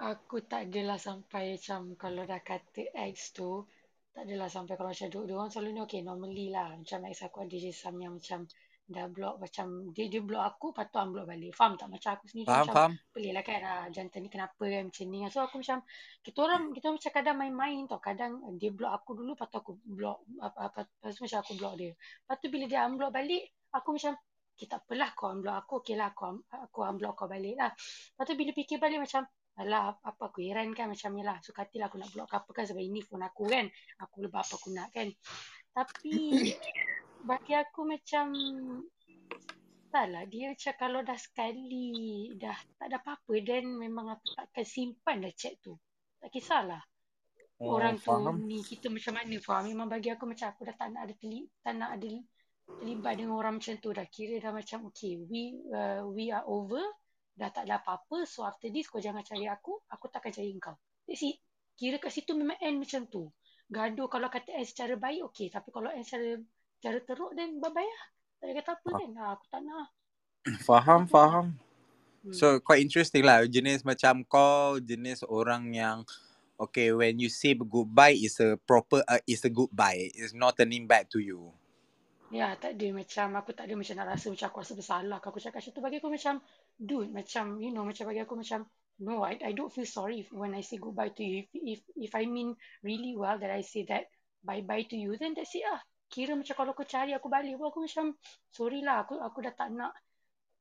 Aku tak adalah sampai macam kalau dah kata ex tu, tak adalah sampai kalau macam dua orang selalu ni okay normally lah. Macam ex aku ada je some yang macam dah block macam dia dia block aku lepas tu unblock balik. Faham tak? Macam aku sendiri Faham, macam faham. pelik lah kan ah, jantan ni kenapa kan macam ni. So aku macam kita orang kita orang macam kadang main-main tau. Kadang dia block aku dulu lepas tu aku block apa apa lepas tu macam aku block dia. Lepas tu bila dia unblock balik aku macam okay, tak apalah kau unblock aku okay lah aku, aku unblock kau balik lah. Lepas tu bila fikir balik macam Alah, apa aku heran kan macam ni lah. Suka hati lah aku nak block apa kan sebab ini phone aku kan. Aku lebih apa aku nak kan. Tapi (coughs) bagi aku macam tak lah. Dia macam kalau dah sekali dah tak ada apa-apa then memang aku takkan simpan dah chat tu. Tak kisahlah. Oh, Orang tu faham. ni kita macam mana faham. Memang bagi aku macam aku dah tak nak ada teli, tak nak ada terlibat dengan orang macam tu dah. Kira dah macam okay we uh, we are over dah tak ada apa-apa so after this kau jangan cari aku aku takkan cari kau that's it kira kat situ memang end macam tu. Gaduh kalau kata end secara baik okay. Tapi kalau end secara secara teruk then bye bye lah. Tak ada kata apa kan ah, aku tak nak. (clears throat) Faham, Aku faham. hmm. So quite interesting lah jenis macam kau jenis orang yang okay when you say goodbye is a proper uh, is a goodbye. It's not turning back to you. Ya, tak ada macam aku tak ada macam nak rasa macam aku rasa bersalah ke aku cakap macam tu bagi aku macam dude macam you know macam bagi aku macam no I I don't feel sorry if, when I say goodbye to you if if if I mean really well that I say that bye bye to you then that's it lah. Kira macam kalau kau cari aku balik pun aku macam sorry lah aku aku dah tak nak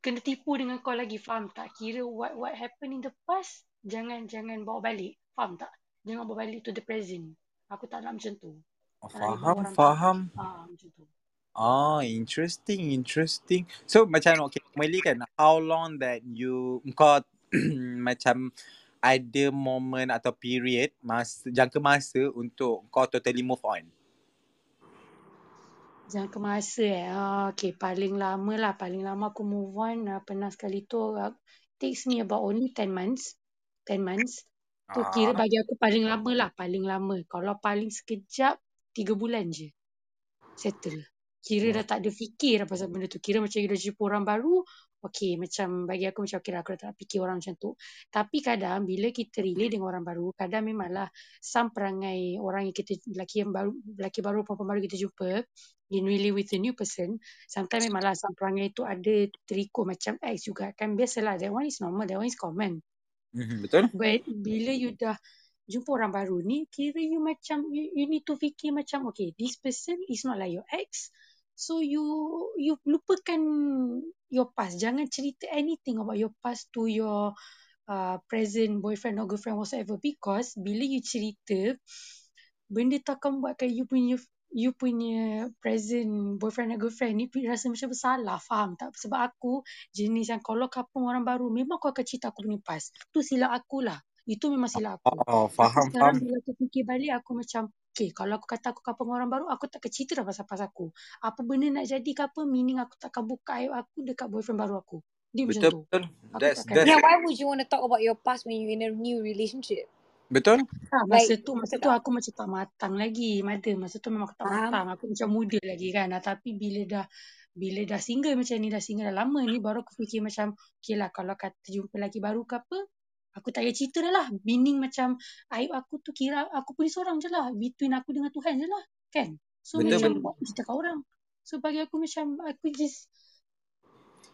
kena tipu dengan kau lagi faham tak? Kira what what happened in the past jangan jangan bawa balik. Faham tak? Jangan bawa balik to the present. Aku tak nak macam tu. Tak nak Faham, faham. Ah macam tu. Ah, interesting, interesting. So macam okay, normally kan how long that you kau (clears throat) macam ada moment atau period masa jangka masa untuk kau totally move on. Jangka masa eh. Ah, okay, paling lama lah. Paling lama aku move on. Uh, pernah sekali tu uh, takes me about only 10 months. 10 months. Tu kira Ah, bagi aku paling lama lah. Paling lama. Kalau paling sekejap, 3 bulan je. Settle. Kira dah tak ada fikir dah pasal benda tu. Kira macam you dah jumpa orang baru. Okay, macam bagi aku macam okay lah. Aku dah tak nak fikir orang macam tu. Tapi kadang bila kita relate dengan orang baru, kadang memanglah some perangai orang yang kita, lelaki yang baru, lelaki baru, perempuan baru kita jumpa, in really with a new person, sometimes memanglah some perangai tu ada terikut macam ex juga kan. Biasalah, that one is normal, that one is common. mhm, betul? But bila you dah jumpa orang baru ni, kira you macam, you, you need to fikir macam, okay, this person is not like your ex. So you you lupakan your past. Jangan cerita anything about your past to your uh, present boyfriend or girlfriend whatsoever. Because bila you cerita, benda tu akan buatkan you punya you punya present boyfriend or girlfriend ni rasa macam bersalah. Faham tak? Sebab aku jenis yang kalau couple orang baru, memang aku akan cerita aku punya past. Tu silap aku lah. Itu memang silap aku. Oh, Tapi faham, sekarang faham. bila aku fikir balik, aku macam, okay, kalau aku kata aku couple dengan orang baru, aku takkan cerita dah pasal past aku. Apa benda nak jadi ke apa, meaning aku takkan buka aib aku dekat boyfriend baru aku. Dia macam Betul, tu. betul. Aku That's that's Yeah, why would you want to talk about your past when you're in a new relationship? betul. Ha, masa Like, tu, masa tu aku macam tak matang lagi. Mada, masa tu memang aku tak Faham? matang. Aku macam muda lagi kan. Ah, Tapi bila dah bila dah single macam ni, dah single dah lama ni, baru aku fikir macam, okay lah kalau kata jumpa lagi baru ke apa, aku tak payah cerita dah lah. Meaning macam, aib aku tu kira aku punya seorang je lah. Between aku dengan Tuhan je lah. Kan? So Betul, macam, betul. cerita kat orang. So bagi aku macam, aku just,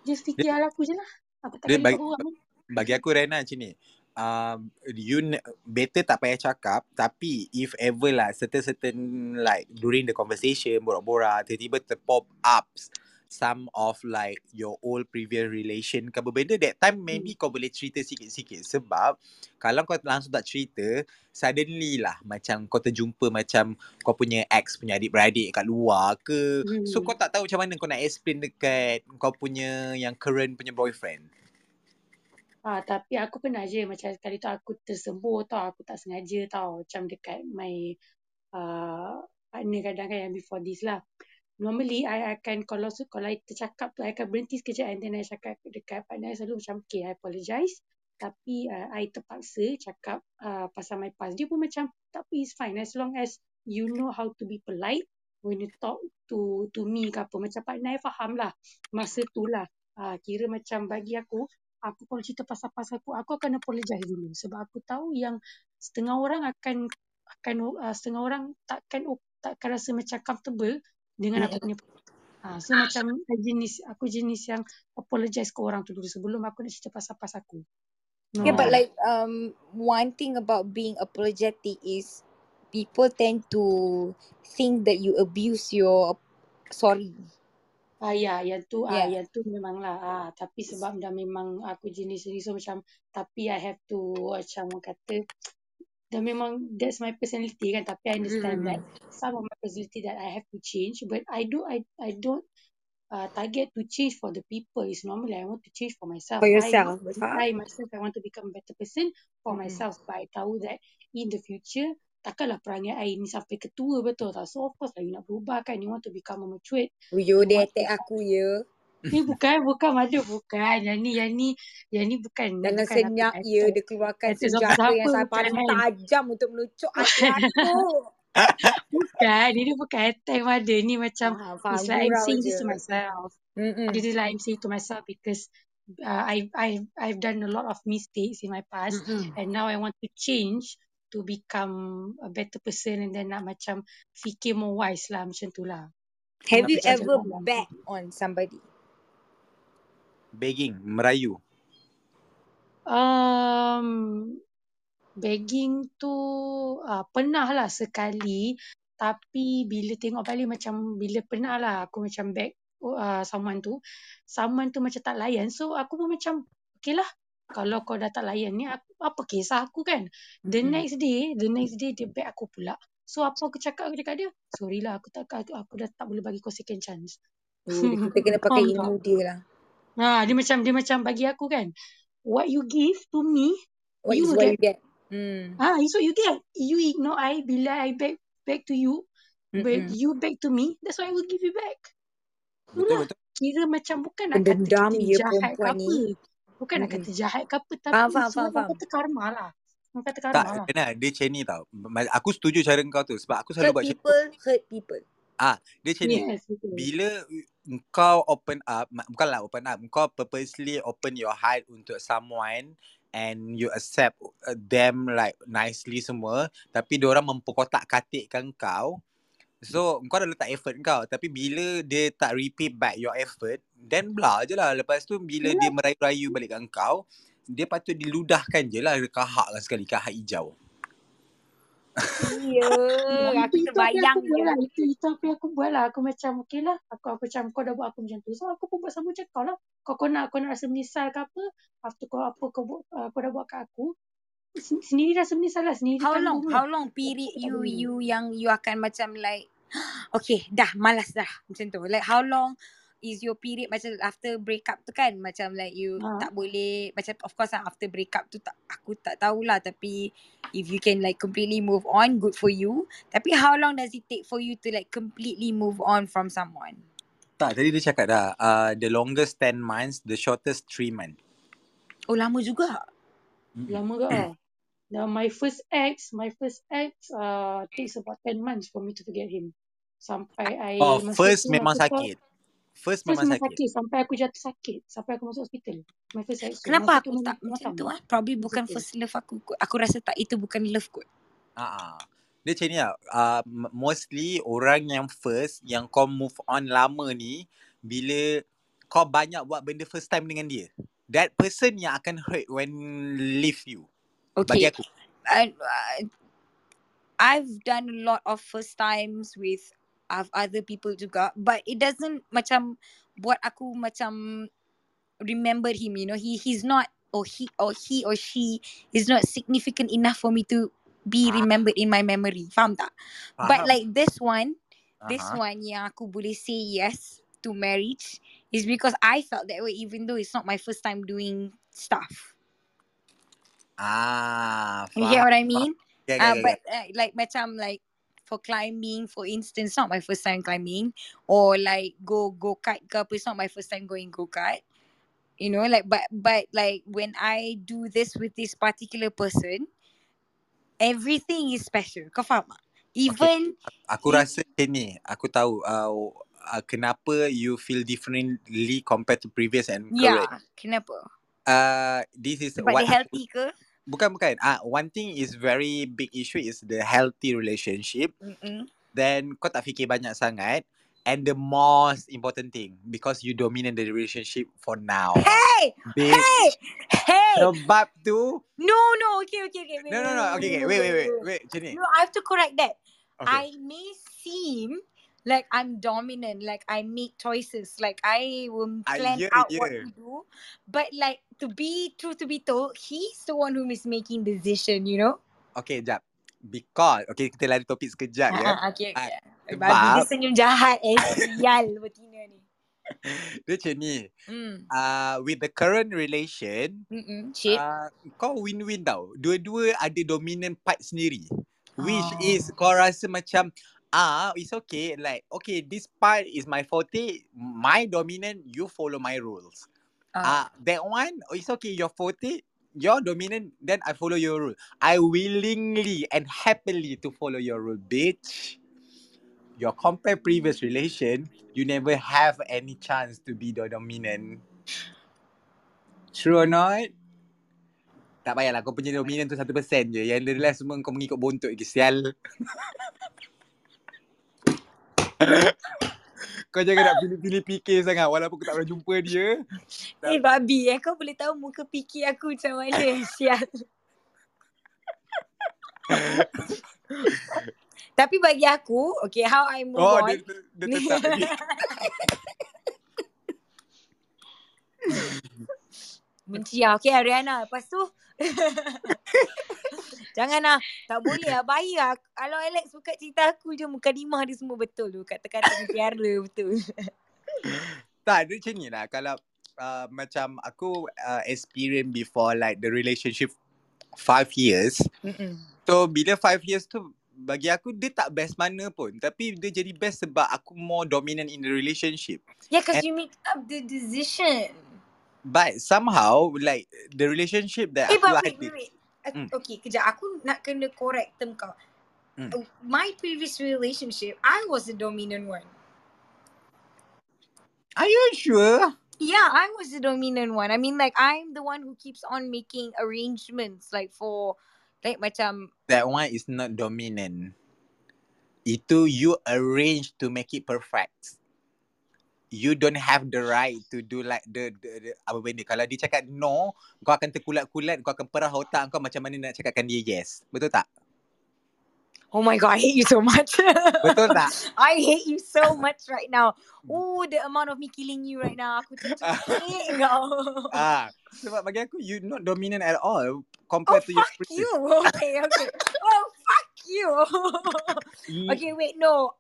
just fikir hal aku je lah. Aku takkan bagi, ikut orang. bagi aku Rena macam ni. Um, you better tak payah cakap tapi if ever lah certain certain like during the conversation borak-borak tiba-tiba terpop up some of like your old previous relation ke apa benda that time Hmm. maybe kau boleh cerita sikit-sikit sebab kalau kau langsung tak cerita suddenly lah macam kau terjumpa macam kau punya ex punya adik-beradik kat luar ke so Hmm. kau tak tahu macam mana kau nak explain dekat kau punya yang current punya boyfriend Ah, tapi aku pernah je macam kali tu aku tersembur tau. Aku tak sengaja tau. Macam dekat my uh, partner kadang kan yang before this lah. Normally I akan kalau kalau I tercakap tu I akan berhenti sekejap and then I cakap dekat partner I selalu macam okay I apologize. Tapi uh, I terpaksa cakap uh, pasal my past. Dia pun macam tapi it's fine as long as you know how to be polite when you talk to to me ke apa. Macam partner I faham lah masa tu lah. Uh, kira macam bagi aku aku kalau cerita pasal-pasal aku, aku akan apologize dulu sebab aku tahu yang setengah orang akan akan uh, setengah orang takkan takkan rasa macam comfortable dengan aku punya ha, so macam aku jenis aku jenis yang apologize ke orang tu dulu sebelum aku nak cerita pasal-pasal aku. No. Yeah, but like um one thing about being apologetic is people tend to think that you abuse your sorry. Ah ya, yang tu yeah. ah yang tu memanglah ah tapi sebab dah memang aku jenis ni so macam tapi I have to macam kata dah memang that's my personality kan tapi I understand mm. that some of my personality that I have to change but I do I I don't uh, target to change for the people is normally I want to change for myself. For yourself. I, I myself I want to become a better person for mm. myself but I tahu that in the future takkanlah perangai I ni sampai ketua betul tak. So of course lah you nak berubah kan. You want to become a mature. Yo, dia attack aku ya. Ni bukan, bukan madu, bukan. Yang ni, yang ni, yang ni bukan. Jangan bukan senyap ya, dia keluarkan senjata yang sangat paling tajam untuk melucuk hati aku. (laughs) bukan, ini bukan attack madu. Ni macam, ah, it's like I'm saying this to myself. Mm-mm. This is like I'm saying to myself because uh, I, I, I've done a lot of mistakes in my past Mm-mm. and now I want to change to become a better person and then nak macam fikir more wise lah macam tu lah. Have you ever bet on somebody? Begging, merayu. Um, begging tu uh, pernah lah sekali. Tapi bila tengok balik macam bila pernah lah aku macam beg uh, someone tu. Someone tu macam tak layan. So aku pun macam okay lah kalau kau dah tak layan ni apa, apa kisah aku kan? The mm-hmm. next day the next day dia back aku pula. So apa aku cakap dekat dia? Sorry lah aku tak aku, aku dah tak boleh bagi kau second chance. Oh, kita kena pakai ilmu dia lah ha, dia macam dia macam bagi aku kan what you give to me what you is what get. you get hmm. ah ha, so you get you ignore I bila I back back to you mm-hmm. but you back to me that's why I will give you back betul, betul. kira macam bukan nak kata kita jahat ke apa ni. Bukan nak kata jahat ke apa tapi faham, faham, faham, kata karma lah. Kata karma tak, lah. Kena, dia macam ni tau. Aku setuju cara kau tu sebab aku selalu hurt buat people, macam hurt people. Ah, dia macam ni. Yes, bila kau open up, bukanlah open up, kau purposely open your heart untuk someone and you accept uh, them like nicely semua, tapi dia orang memperkotak-katikkan kau, So kau dah letak effort kau Tapi bila dia tak repeat back your effort Then blah je lah Lepas tu bila yeah. dia merayu-rayu balik kat kau Dia patut diludahkan je lah Kahak lah sekali Kahak hijau Ya Aku terbayang je. lah. Itu, itu apa yang aku buat lah. Aku macam okay lah. Aku, aku macam kau dah buat aku macam tu? So aku pun buat sama macam kau lah. Kau, kau nak kau nak rasa menyesal ke apa After kau apa kau, uh, kau dah buat kat aku Sendiri rasa menyesal lah. Sendiri How long How long period you you yang you akan macam like (gasps) okay dah malas dah macam tu. Like how long is your period macam after break up tu kan? Macam like you uh. tak boleh macam of course lah after break up tu tak aku tak tahulah. Tapi if you can like completely move on good for you. Tapi how long does it take for you to like completely move on from someone? Tak tadi dia cakap dah uh, the longest 10 months the shortest 3 months. Oh lama juga. Lama ke Now my first ex, my first ex uh, takes about 10 months for me to forget him. Sampai I Oh, first memang sakit. First, first memang, sakit. sakit. Sampai aku jatuh sakit. Sampai aku masuk hospital. My first. Kenapa aku tak macam tu ah? Probably bukan first love aku kot. Aku rasa tak itu bukan love kot. Ah, uh Dia macam ni lah. Uh, mostly orang yang first, yang kau move on lama ni, bila kau banyak buat benda first time dengan dia. That person yang akan hurt when leave you. Okay. Bagi aku. I, I've done a lot of first times with of other people juga but it doesn't macam buat aku macam remember him you know he he's not or he or he or she is not significant enough for me to be ah. remembered in my memory faham tak Faham. but like this one uh-huh. this one yang aku boleh say yes to marriage is because I felt that way even though it's not my first time doing stuff Ah, You get what I mean? yeah, get, Uh, but uh, like macam like for climbing, for instance, not my first time climbing, or like go go kart ke apa, it's not my first time going go kart. You know, like but but like when I do this with this particular person, everything is special. Kau faham tak? Okay. Even Aku if rasa ni. Aku tahu uh, uh, kenapa you feel differently compared to previous and yeah, correct. kenapa? Uh, this is Sebab what dia healthy ke? Bukan bukan. Ah, one thing is very big issue is the healthy relationship. Mm-mm. Then kau tak fikir banyak sangat. And the most important thing, because you dominate the relationship for now. Hey, Bitch. hey, hey. Sebab tu. No, no, okay, okay, okay. Wait, No, no, no. Okay, okay. wait, Wait, wait, wait. wait. Wait, macam ni. No, I have to correct that. Okay. I may seem like I'm dominant, like I make choices, like I will Ah, plan yeah, out what yeah. to do. But like to be true to be told, he's the one who is making decision, you know? Okay, jap. Because, okay, kita lari topik sekejap ya. Ah, okay, Ah, okay. Eh, Babi dia senyum jahat eh. Sial (laughs) betina ni. (laughs) dia macam ni. Hmm. Uh, with the current relation, Mm-mm. Shit. uh, kau win-win tau. Dua-dua ada dominant part sendiri. Which Oh. is kau rasa macam ah it's okay. Like okay this part is my forte. My dominant you follow my rules. Ah. ah that one oh, it's okay. Your forte your dominant then I follow your rule. I willingly and happily to follow your rule bitch. Your compare previous relation you never have any chance to be the dominant. True or not? Tak payahlah kau punya dominant tu 1% je. Yang the rest semua kau mengikut bontot je sial (laughs) (laughs) kau jangan nak pilih-pilih fikir sangat walaupun aku tak pernah jumpa dia Eh babi eh kau boleh tahu muka fikir aku macam mana (laughs) sial. Tapi bagi aku, okay, how I move oh on. dia, dia, dia tetap lagi (laughs) Benci lah. Okay Ariana. Lepas tu. (laughs) Jangan lah. Tak boleh lah. Baik lah. Kalau Alex buka cerita aku je. Mukadimah dia semua betul tu. Kata-kata mutiara (laughs) betul. tak dia macam ni lah kalau uh, macam aku uh, experience before like the relationship five years Mm-mm. so bila five years tu bagi aku dia tak best mana pun tapi dia jadi best sebab aku more dominant in the relationship Yeah, cause And- you make up the decision. But somehow like the relationship that Eh, aku but wait, wait, wait. Hmm. Okay, kejap. Aku nak kena correct term kau. Uh, My previous relationship, I was the dominant one. are you sure Yeah, I was the dominant one. I mean, like, I'm the one who keeps on making arrangements, like, for, like, macam, that one is not dominant itu you arrange to make it perfect you don't have the right to do like the, the, the apa benda kalau dia cakap no kau akan terkulat-kulat kau akan perah otak kau macam mana nak cakapkan dia yes betul tak oh my god, I hate you so much. (laughs) betul tak I hate you so much right now. Oh, the amount of me killing you right now. Aku tercekik kau. (laughs) ah sebab bagi aku you not dominant at all compared to your Fuck you. (laughs) Okay, okay. Oh, fuck. You- okay, wait, no.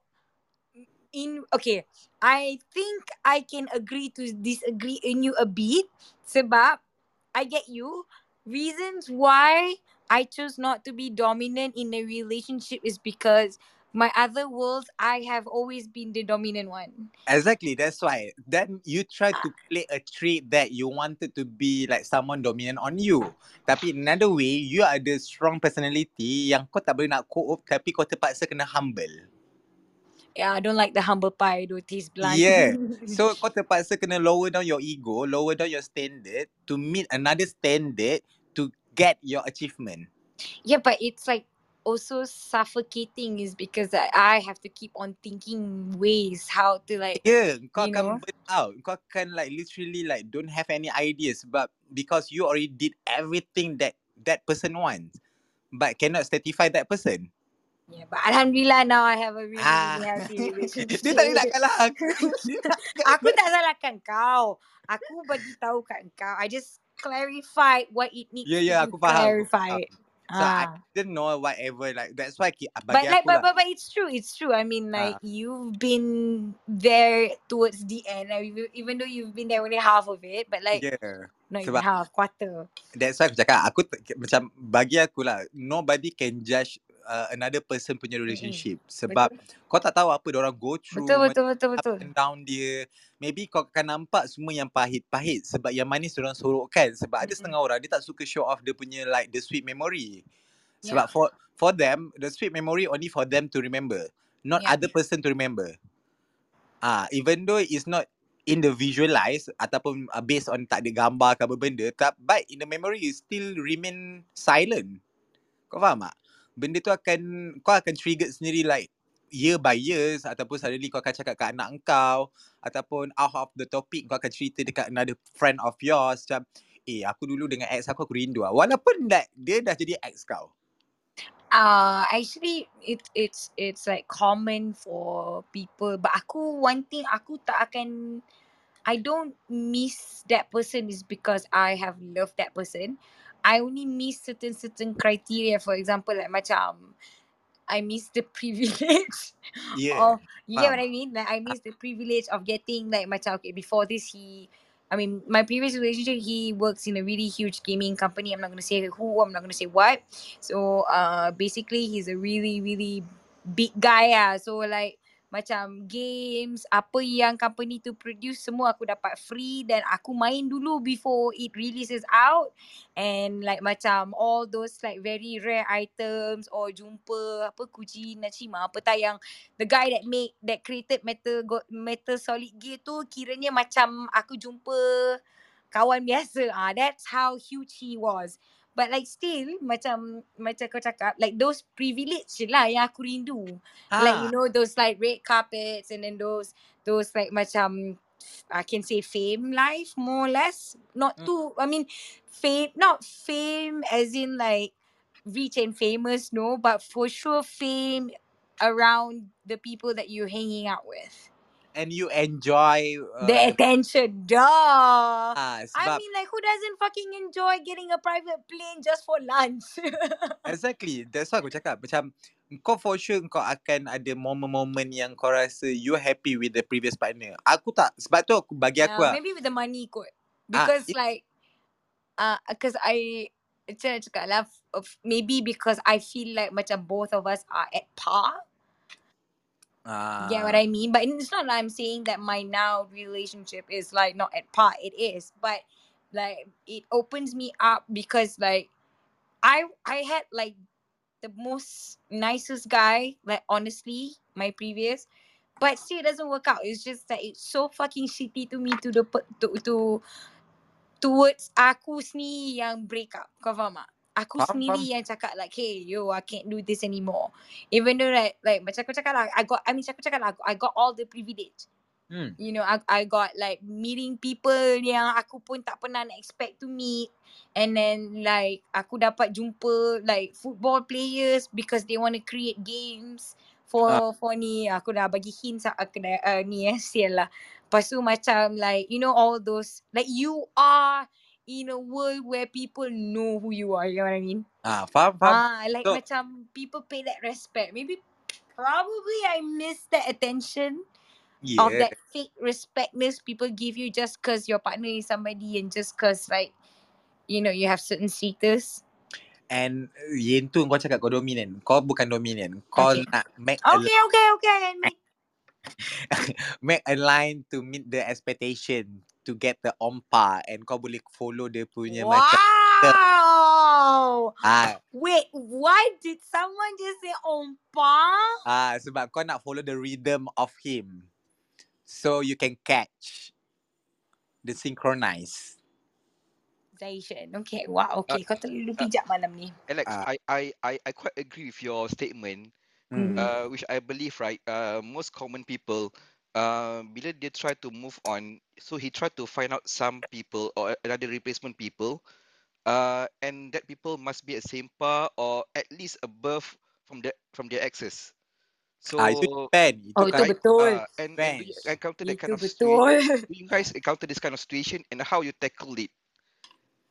In okay, I think I can agree to disagree in you a bit. Sebab I get you. Reasons why I chose not to be dominant in a relationship is because my other worlds I have always been the dominant one. Exactly, that's why. Then you try to play a trick that you wanted to be like someone dominant on you. Tapi another way, you ada strong personality yang kau tak boleh nak cope tapi kau terpaksa kena humble. Yeah, I don't like the humble pie. Though taste blunt. Yeah. (laughs) So kau terpaksa kena lower down your ego, lower down your standard to meet another standard to get your achievement. Yeah, but it's like also suffocating is because I, I have to keep on thinking ways how to like Yeah, kau You akan know? burn out. Kau akan like literally like don't have any ideas but because you already did everything that that person wants but cannot satisfy that person. Yeah. But alhamdulillah now I have a really, Ah. healthy (laughs) relationship. Dia tak nak kalah (laughs) aku. Tak Aku tak salahkan kau. Aku bagi tahu kat kau. I just clarified what it needs Ya, to ya, be aku faham. clarified. So I Ah. didn't know whatever like that's why But bagi like, aku but, lah. but, but it's true, it's true. I mean, like Ah. you've been there towards the end, like, even even though you've been there only half of it, but like Yeah. not even Sebab half, quarter. that's why aku cakap aku macam bagi aku lah nobody can judge uh, another person punya relationship. Sebab Betul, kau tak tahu apa dia orang go through betul, macam betul, betul, up betul. and down dia. Maybe kau akan nampak semua yang pahit-pahit sebab yang manis dia orang sorokkan. Sebab ada Mm-mm. setengah orang dia tak suka show off dia punya like the sweet memory. Yeah, sebab for for them the sweet memory only for them to remember not yeah, other person to remember. Ah even though it's not in the visualize ataupun uh, based on tak ada gambar ke apa benda tak but in the memory you still remain silent. Kau faham tak benda tu akan kau akan trigger sendiri like year by years ataupun suddenly kau akan cakap kat anak kau ataupun out of the topic kau akan cerita dekat another friend of yours macam eh aku dulu dengan ex aku aku rindu lah. walaupun that dia dah jadi ex kau Uh, actually, it it's it's like common for people. But aku one thing aku tak akan. I don't miss that person is because I have loved that person. I only miss certain certain criteria. For example, like macam I miss the (laughs) privilege yeah of you get what faham I mean? Like I miss the privilege of getting like macam okay before this he I mean my previous relationship he works in a really huge gaming company. I'm not gonna say who, I'm not gonna say what. So uh basically he's a really really big guy ah. So like macam games apa yang company tu produce semua aku dapat free dan aku main dulu before it releases out. And like macam all those like very rare items or jumpa apa Kuji Nachima apa tak yang the guy that make that created metal metal solid gear tu kiranya macam aku jumpa kawan biasa. Ah that's how huge he was but like still macam macam kau cakap like those privilege lah yang aku rindu. Like you ah. know those like red carpets and then those those like macam I can say fame life more or less. Not mm. too I mean fame not fame as in like rich and famous no but for sure fame around the people that you're hanging out with and you enjoy the uh, attention. Duh. Ah I mean like who doesn't fucking enjoy getting a private plane just for lunch? (laughs) Exactly. That's why aku cakap. Macam kau for sure kau akan ada momen-momen yang kau rasa you happy with the previous partner. Aku tak sebab tu aku bagi aku yeah lah. maybe with the money kot. Ah because it, like uh because I macam nak cakap lah maybe because I feel like macam both of us are at par get what ah. I mean? But it's not I'm saying that my now relationship is like not at par it is. But like it opens me up because like I I had like the most nicest guy like honestly my previous. But still it doesn't work out. It's just that it's so fucking shitty to me to the to to towards aku sendiri yang break up. Kau faham tak? Aku faham faham sendiri yang cakap like, hey, yo, I can't do this anymore. Even though like, like macam aku cakap lah, I got, I mean, macam aku cakap lah, I got all the privilege. hmm. You know, I, I got like meeting people yang aku pun tak pernah nak expect to meet. And then like, aku dapat jumpa like football players because they want to create games ah for for ni. Aku dah bagi hints lah, aku dah, uh, ni eh, sial lah. Lepas tu macam like, you know all those, like you are in a world where people know who you are, you know what I mean? ah faham faham Ah, like so macam people pay that respect. Maybe probably I miss that attention of yeah that fake respectness people give you just cause your partner is somebody and just cause like you know you have certain status. and uh, yang tu kau cakap kau dominant kau bukan dominant kau Okay. nak make Okay, okay, okay. I admit. Make a line to meet the expectation to get the on par and kau boleh follow dia punya macam the, Wow! ah Wait, why did someone just say ompa? ah sebab kau nak follow the rhythm of him so you can catch the synchronize Zation. Okay, wow. Uh, Okay, kau terlalu uh, pijak malam ni. Alex, ah I, I, I, I quite agree with your statement. Mm. uh, which I believe, right, uh, most common people, uh, bila dia try to move on, so he tried to find out some people or another replacement people, uh, and that people must be at same par or at least above from the from their exes. ah itu So, depend itu Oh, itu kan right, betul. uh, and, and do you encounter that Itu kind of situation? betul. Do you guys encounter this kind of situation and how you tackle it?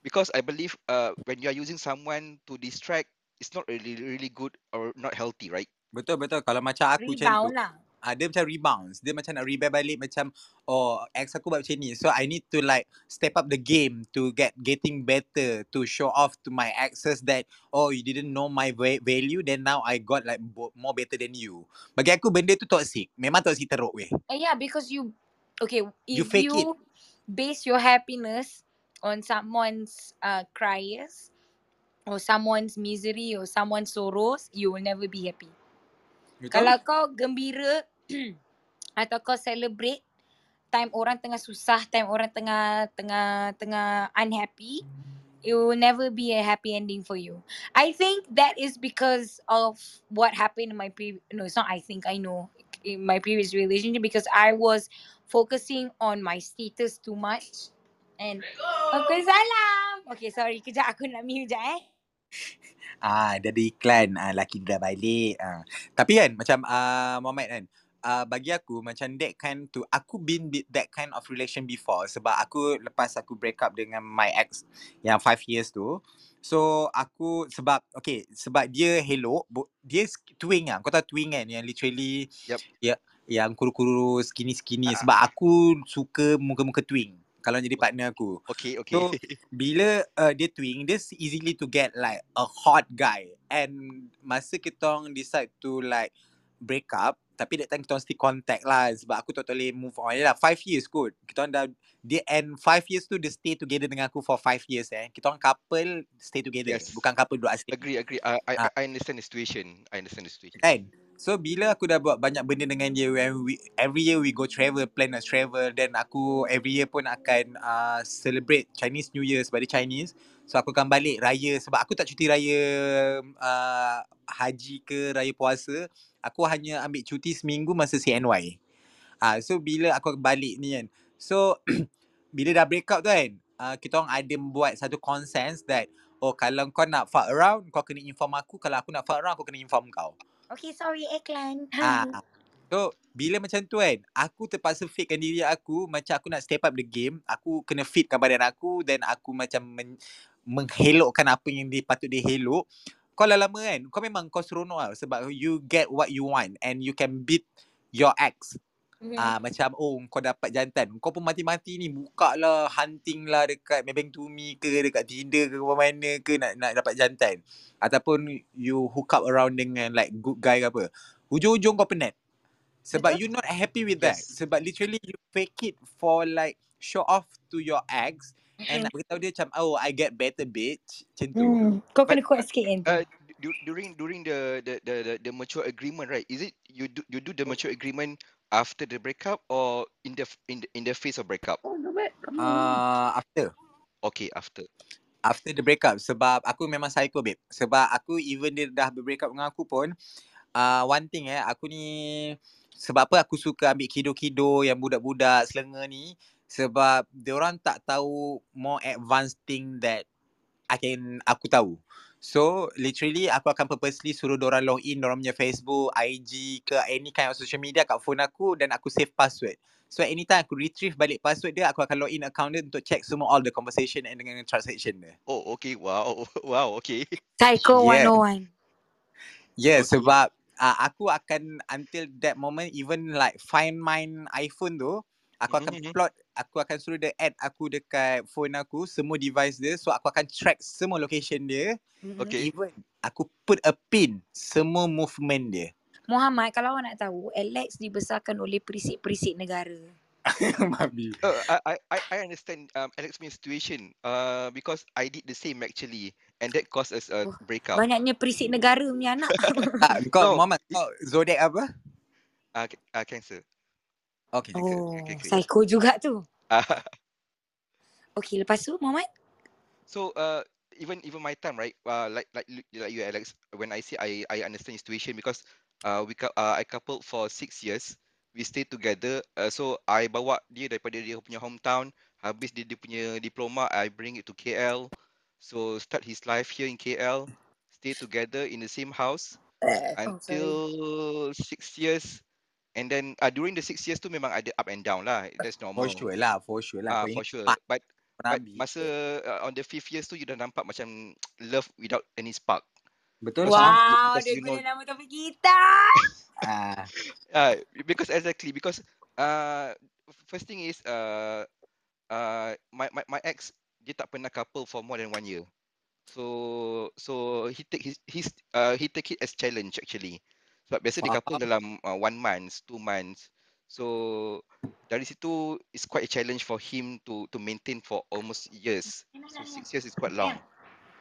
Because I believe uh, when you are using someone to distract it's not really really good or not healthy, right? Betul betul. Kalau macam aku macam tu, Rebound lah. ah, dia macam rebounds. Dia macam nak rebound balik macam oh ex aku buat macam ni. So I need to like step up the game to get getting better to show off to my exes that oh you didn't know my va- value then now I got like more better than you. Bagi aku benda tu toxic. Memang toxic teruk weh. Uh, yeah, because you okay, You if fake it. you base your happiness on someone's uh cries or someone's misery or someone's sorrows, you will never be happy. Betul? Kalau kau gembira (clears throat) atau kau celebrate time orang tengah susah, time orang tengah tengah tengah unhappy, it will never be a happy ending for you. I think that is because of what happened in my previous no, it's not I think I know in my previous relationship because I was focusing on my status too much and okay salam. Okay, sorry kejap aku nak mute kejap eh. Ah, dia ada iklan ah laki dah balik. Ah. Tapi kan macam ah Muhammad kan uh, bagi aku macam that kind to aku been that kind of relation before sebab aku lepas aku break up dengan my ex yang 5 years tu so aku sebab okay sebab dia hello dia sk- twin ah kau tahu twin kan yang literally Yup. ya yang kuru-kuru skinny-skinny Ah. sebab aku suka muka-muka twin kalau jadi partner aku Okay, okay. So (laughs) bila uh, dia twin, dia easily to get like a hot guy. And masa kita orang decide to like break up, tapi that time kita orang still contact lah sebab aku totally move on. Yalah, five years kot. Kita orang dah, dia and five years tu dia stay together dengan aku for five years eh. Kita orang couple stay together. Yes. Bukan couple duduk asing. agree, agree. I, I, Ah. I understand the situation. I understand the situation. Kan? So bila aku dah buat banyak benda dengan dia when we, every year we go travel, plan nak travel then aku every year pun akan uh, celebrate Chinese New Year sebab dia Chinese. So aku akan balik raya sebab aku tak cuti raya uh, haji ke raya puasa. Aku hanya ambil cuti seminggu masa CNY. Ah uh, so bila aku balik ni kan. So (clears throat) bila dah break up tu kan, uh, kita orang ada buat satu consensus that oh kalau kau nak fuck around kau kena inform aku, kalau aku nak fuck around aku kena inform kau. Okay, sorry iklan. Ah. So bila macam tu kan Aku terpaksa fitkan diri aku Macam aku nak step up the game Aku kena fitkan badan aku Then aku macam men, Menghelokkan apa yang dia patut dia helok Kau lama-lama kan Kau memang kau seronok lah Sebab you get what you want And you can beat your ex Mhm. Ah macam oh kau dapat jantan. Kau pun mati-mati ni buka lah hunting lah dekat Maybank to me ke dekat Tinder ke mana ke nak nak dapat jantan. Ataupun you hook up around dengan like good guy ke apa. Hujung-hujung kau penat. Sebab Betul. you not happy with that. Yes. Sebab literally you fake it for like show off to your ex and Mhm. nak beritahu dia macam oh I get better bitch. Macam tu. Hmm. Kau But kena kuat sikit kan uh, during during the the, the the the mature agreement, right? Is it you do you do the mature agreement after the breakup or in the f- in the, in the phase of breakup? Uh, after. Okay, after. after the breakup sebab aku memang psycho babe. Sebab aku even dia dah break up dengan aku pun uh, one thing eh aku ni sebab apa aku suka ambil kido-kido yang budak-budak selenga ni sebab dia orang tak tahu more advanced thing that I can aku tahu. So literally aku akan purposely suruh diorang log in diorang punya Facebook, IG ke any kind of social media kat phone aku dan aku save password. So anytime aku retrieve balik password dia aku akan log in account dia untuk check semua all the conversation and dengan transaction dia. Oh, okay. Wow. (laughs) Wow, okay. Psycho Yeah. 101. Yeah, Okay. sebab uh, aku akan until that moment even like find mine iPhone tu, aku akan Mhm, mhm. plot, aku akan suruh dia add aku dekat phone aku, semua device dia. So aku akan track semua location dia. Mhm. Okay. Even aku put a pin semua movement dia. Muhammad, kalau awak nak tahu, Alex dibesarkan oleh perisik-perisik negara. (laughs) Mami. Uh, I, I I understand um, Alex punya situation uh, because I did the same actually and that caused us a Oh, breakup. Banyaknya perisik negara punya anak. Tak, (laughs) kau No, Muhammad, kau zodiac apa? uh, ca- uh, cancer. Okay. Okay, oh, okay, okay. psycho juga tu. Uh, (laughs) Okay, lepas tu Muhammad? so uh, even even my time right uh, like like like you Alex when I say I I understand your situation because uh, we uh, I coupled for six years we stay together uh, so I bawa dia daripada dia punya hometown habis dia dia punya diploma I bring it to KL so start his life here in KL stay together in the same house Oh, sorry. until six years and then uh, during the six years tu memang ada up and down lah that's For normal sure lah, for sure lah. ah Kau for sure but but masa uh, on the fifth years tu you dah nampak macam (tsk) love without any spark Betul Because, faham? Wow, because dia you know guna nama topik kita. (laughs) Ah, uh, (laughs) because exactly because uh first thing is uh uh my my, my ex dia tak pernah couple for more than one year. So so he take his his uh he take it as challenge actually. Sebab biasa dia couple dalam uh, one month, two months. So dari situ it's quite a challenge for him to to maintain for almost years. So six years is quite long.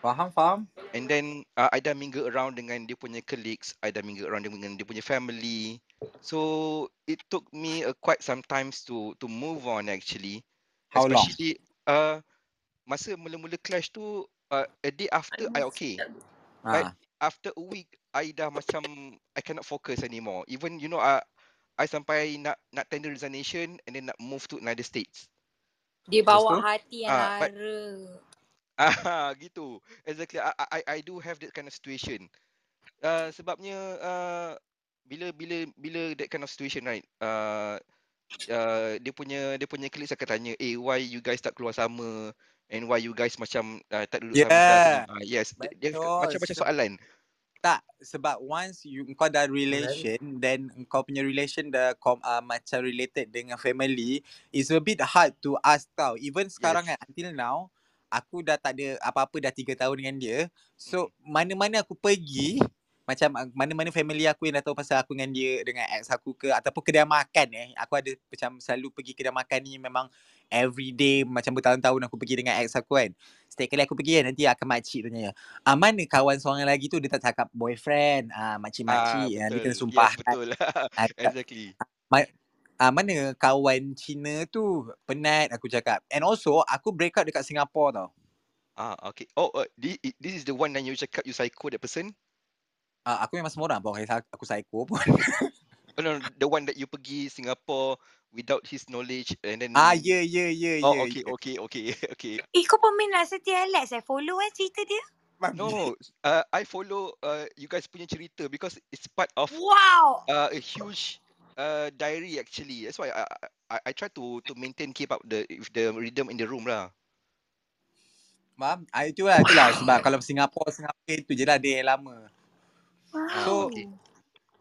Faham, faham. And then uh, I dah mingle around dengan dia punya colleagues, I dah mingle around dengan dia punya family. So it took me uh, quite some times to to move on actually. How long? Especially uh masa mula-mula clash tu uh, a day after I okay. But Ah, after a week I dah macam cannot focus anymore. Even you know uh, I sampai nak nak tender resignation and then nak move to another states. Dia bawa tu? hati yang Ah, but- lara. Ah gitu. Exactly. I, I I do have that kind of situation. Uh, sebabnya uh, bila bila bila that kind of situation right. Uh, uh, dia punya dia punya colleagues akan tanya, "Eh, why you guys tak keluar sama?" And why you guys macam uh, tak duduk sama Yeah. uh, Yes, dia, dia Betul. macam-macam Sebab- soalan. Tak, sebab once you kau dah relation then kau punya relation dah kom, uh, macam related dengan family, it's a bit hard to ask tau. Even sekarang Yes. kan until now aku dah tak ada apa-apa dah tiga tahun dengan dia. So mana-mana aku pergi macam uh, mana-mana family aku yang dah tahu pasal aku dengan dia dengan ex aku ke ataupun kedai makan eh aku ada macam selalu pergi kedai makan ni memang every day macam bertahun-tahun aku pergi dengan ex aku kan. Setiap kali aku pergi kan nanti akan makcik tanya ah mana kawan seorang lagi tu? Dia tak cakap boyfriend ah makcik-makcik ah, dia kena sumpah. Yes, betul. (laughs) (laughs) Ah, exactly. ah, mana kawan Cina tu? Penat aku cakap. And also aku break up dekat Singapore tau. Ah, okay. Oh, uh, this, this is the one that you cakap you psycho that person? ah, aku memang semua orang bukan aku psycho pun. (laughs) Oh, no, no, the one that you pergi Singapore without his knowledge and then ah ya ya ya Oh, ya okay, ya. okay, okay, (laughs) okay. Eh, kau peminat setia Alex eh. Follow eh cerita dia. No, (laughs) uh, I follow uh, you guys punya cerita because it's part of Wow. uh, a huge uh, diary actually. That's why I, I I try to to maintain keep up the with the rhythm in the room lah. Faham? Ah, itulah, itulah sebab kalau Singapore, Singapore itu je lah dia yang lama. Ah, So, okay.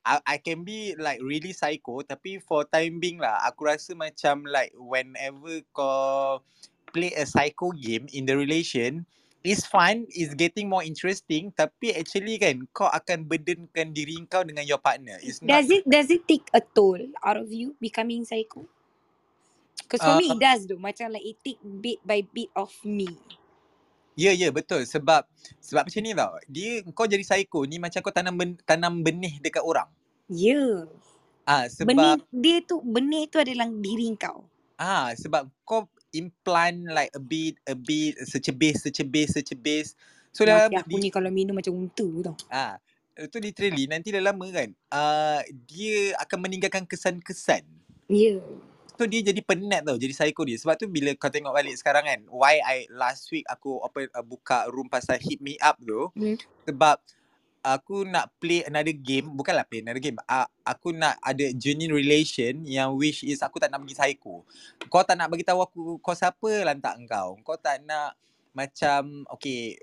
I, I can be like really psycho tapi for time being lah aku rasa macam like whenever kau play a psycho game in the relation it's fun, it's getting more interesting tapi actually kan kau akan burdenkan diri kau dengan your partner. It's not Does it does it take a toll out of you becoming psycho? Because for me Uh, it does though. Macam like it take bit by bit of me. Ya yeah, ya yeah, betul sebab sebab macam ni tau. Dia kau jadi psycho ni macam kau tanam ben, tanam benih dekat orang. Ya. Yeah. Ah sebab Benih dia tu benih tu adalah diri kau. Ah, sebab kau implant like a bit, a bit, secebis, secebis, secebis. So dah aku di, ni kalau minum macam unta tau. ah, itu literally nanti dah lama kan, uh, dia akan meninggalkan kesan-kesan. Ya. Yeah. So dia jadi penat tau, jadi psycho dia. Sebab tu bila kau tengok balik sekarang kan, why I last week aku open uh, buka room pasal hit me up tu, Hmm. sebab aku nak play another game, bukanlah play another game. Uh, aku nak ada genuine relation yang which is aku tak nak pergi psycho. Kau tak nak bagi tahu aku kau siapa lantak engkau. Kau tak nak macam okay,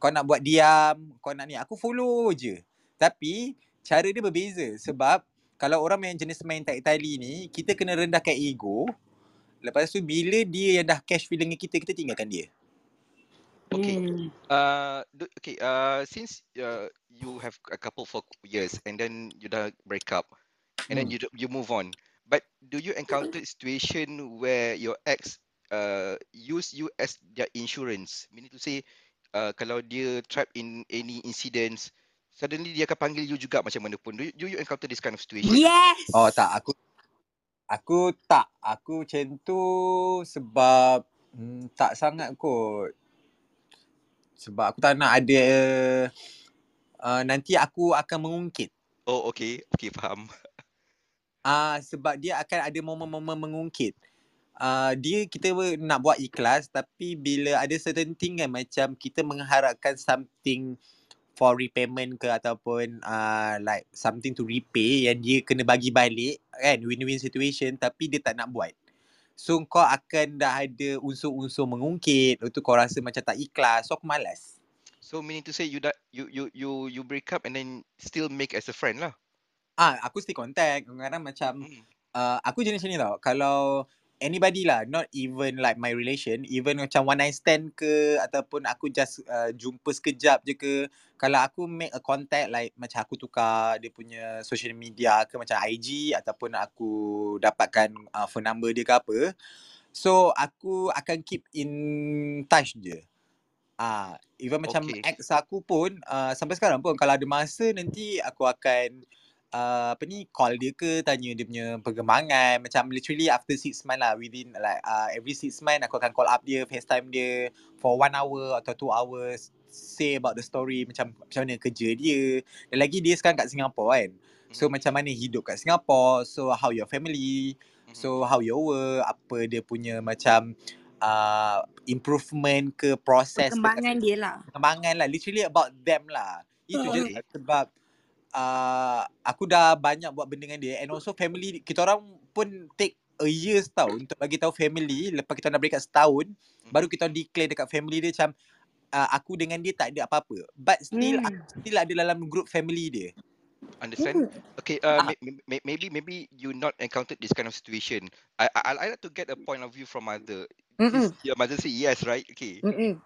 kau nak buat diam, kau nak ni. Aku follow je. Tapi cara dia berbeza sebab kalau orang main jenis main tak tali ni, kita kena rendahkan ego. Lepas tu bila dia yang dah cash feeling dengan kita, kita tinggalkan dia. Okay. Hmm. Uh, do, okay. Uh, since uh, you have a couple for years and then you dah break up and then Hmm. you do- you move on, but do you encounter situation where your ex uh use you as their insurance? Meaning to say, uh, kalau dia trapped in any incidents, suddenly dia akan panggil you juga macam mana pun. Do you, do you encounter this kind of situation? Yes. Oh tak, aku aku tak. Aku macam tu sebab hmm, tak sangat kot. Sebab aku tak nak ada uh, nanti aku akan mengungkit. Oh, okay. Okay, faham. (laughs) Ah uh, sebab dia akan ada momen-momen mengungkit. Uh, dia kita nak buat ikhlas tapi bila ada certain thing kan macam kita mengharapkan something for repayment ke ataupun uh, like something to repay yang dia kena bagi balik kan win-win situation tapi dia tak nak buat. So kau akan dah ada unsur-unsur mengungkit, lepas tu kau rasa macam tak ikhlas, so aku malas. So meaning to say you that you you you you break up and then still make as a friend lah. Ah, aku still contact. Kadang-kadang macam Hmm. uh, aku jenis ni tau. Kalau anybody lah, not even like my relation, even macam one night stand ke ataupun aku just uh, jumpa sekejap je ke, kalau aku make a contact like macam aku tukar dia punya social media ke macam IG ataupun aku dapatkan uh, phone number dia ke apa, so aku akan keep in touch je. Ah, even macam ex aku pun uh, sampai sekarang pun kalau ada masa nanti aku akan uh, apa ni call dia ke tanya dia punya perkembangan macam literally after six month lah within like uh, every six month aku akan call up dia FaceTime dia for one hour atau two hours say about the story macam macam mana kerja dia dan lagi dia sekarang kat Singapore kan so Mhm. macam mana hidup kat Singapore so how your family Mhm. so how your work apa dia punya macam uh, improvement ke proses ke Perkembangan dia lah. perkembangan lah literally about them lah itu je Okay. lah sebab uh, aku dah banyak buat benda dengan dia and also family kita orang pun take a years tau untuk bagi tahu family lepas kita dah break up setahun baru Mhm. kita declare dekat family dia macam uh, aku dengan dia tak ada apa-apa but still Hmm. aku still ada dalam group family dia Understand? Hmm. Okay. Uh, Ah. may, may, maybe maybe you not encountered this kind of situation. I I I like to get a point of view from mother. Mm-mm. Your mother say yes, right? Okay. Mm-mm.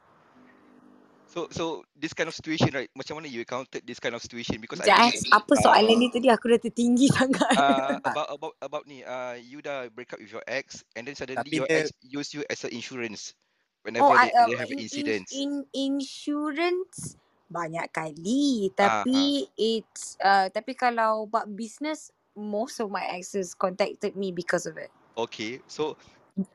So so this kind of situation, right? Macam mana you encountered this kind of situation? Because I Sekejap eh. believe Apa soalan uh, ni tadi? Aku dah tertinggi (laughs) sangat. uh, (laughs) about about about ni uh you dah break up with your ex and then suddenly tapi your dia ex use you as an insurance Oh, whenever I, they, uh, they have in, in, incidents. in insurance banyak kali. Ah, ah. Tapi it's uh, tapi kalau buat business, most of my exes contacted me because of it. Okay. So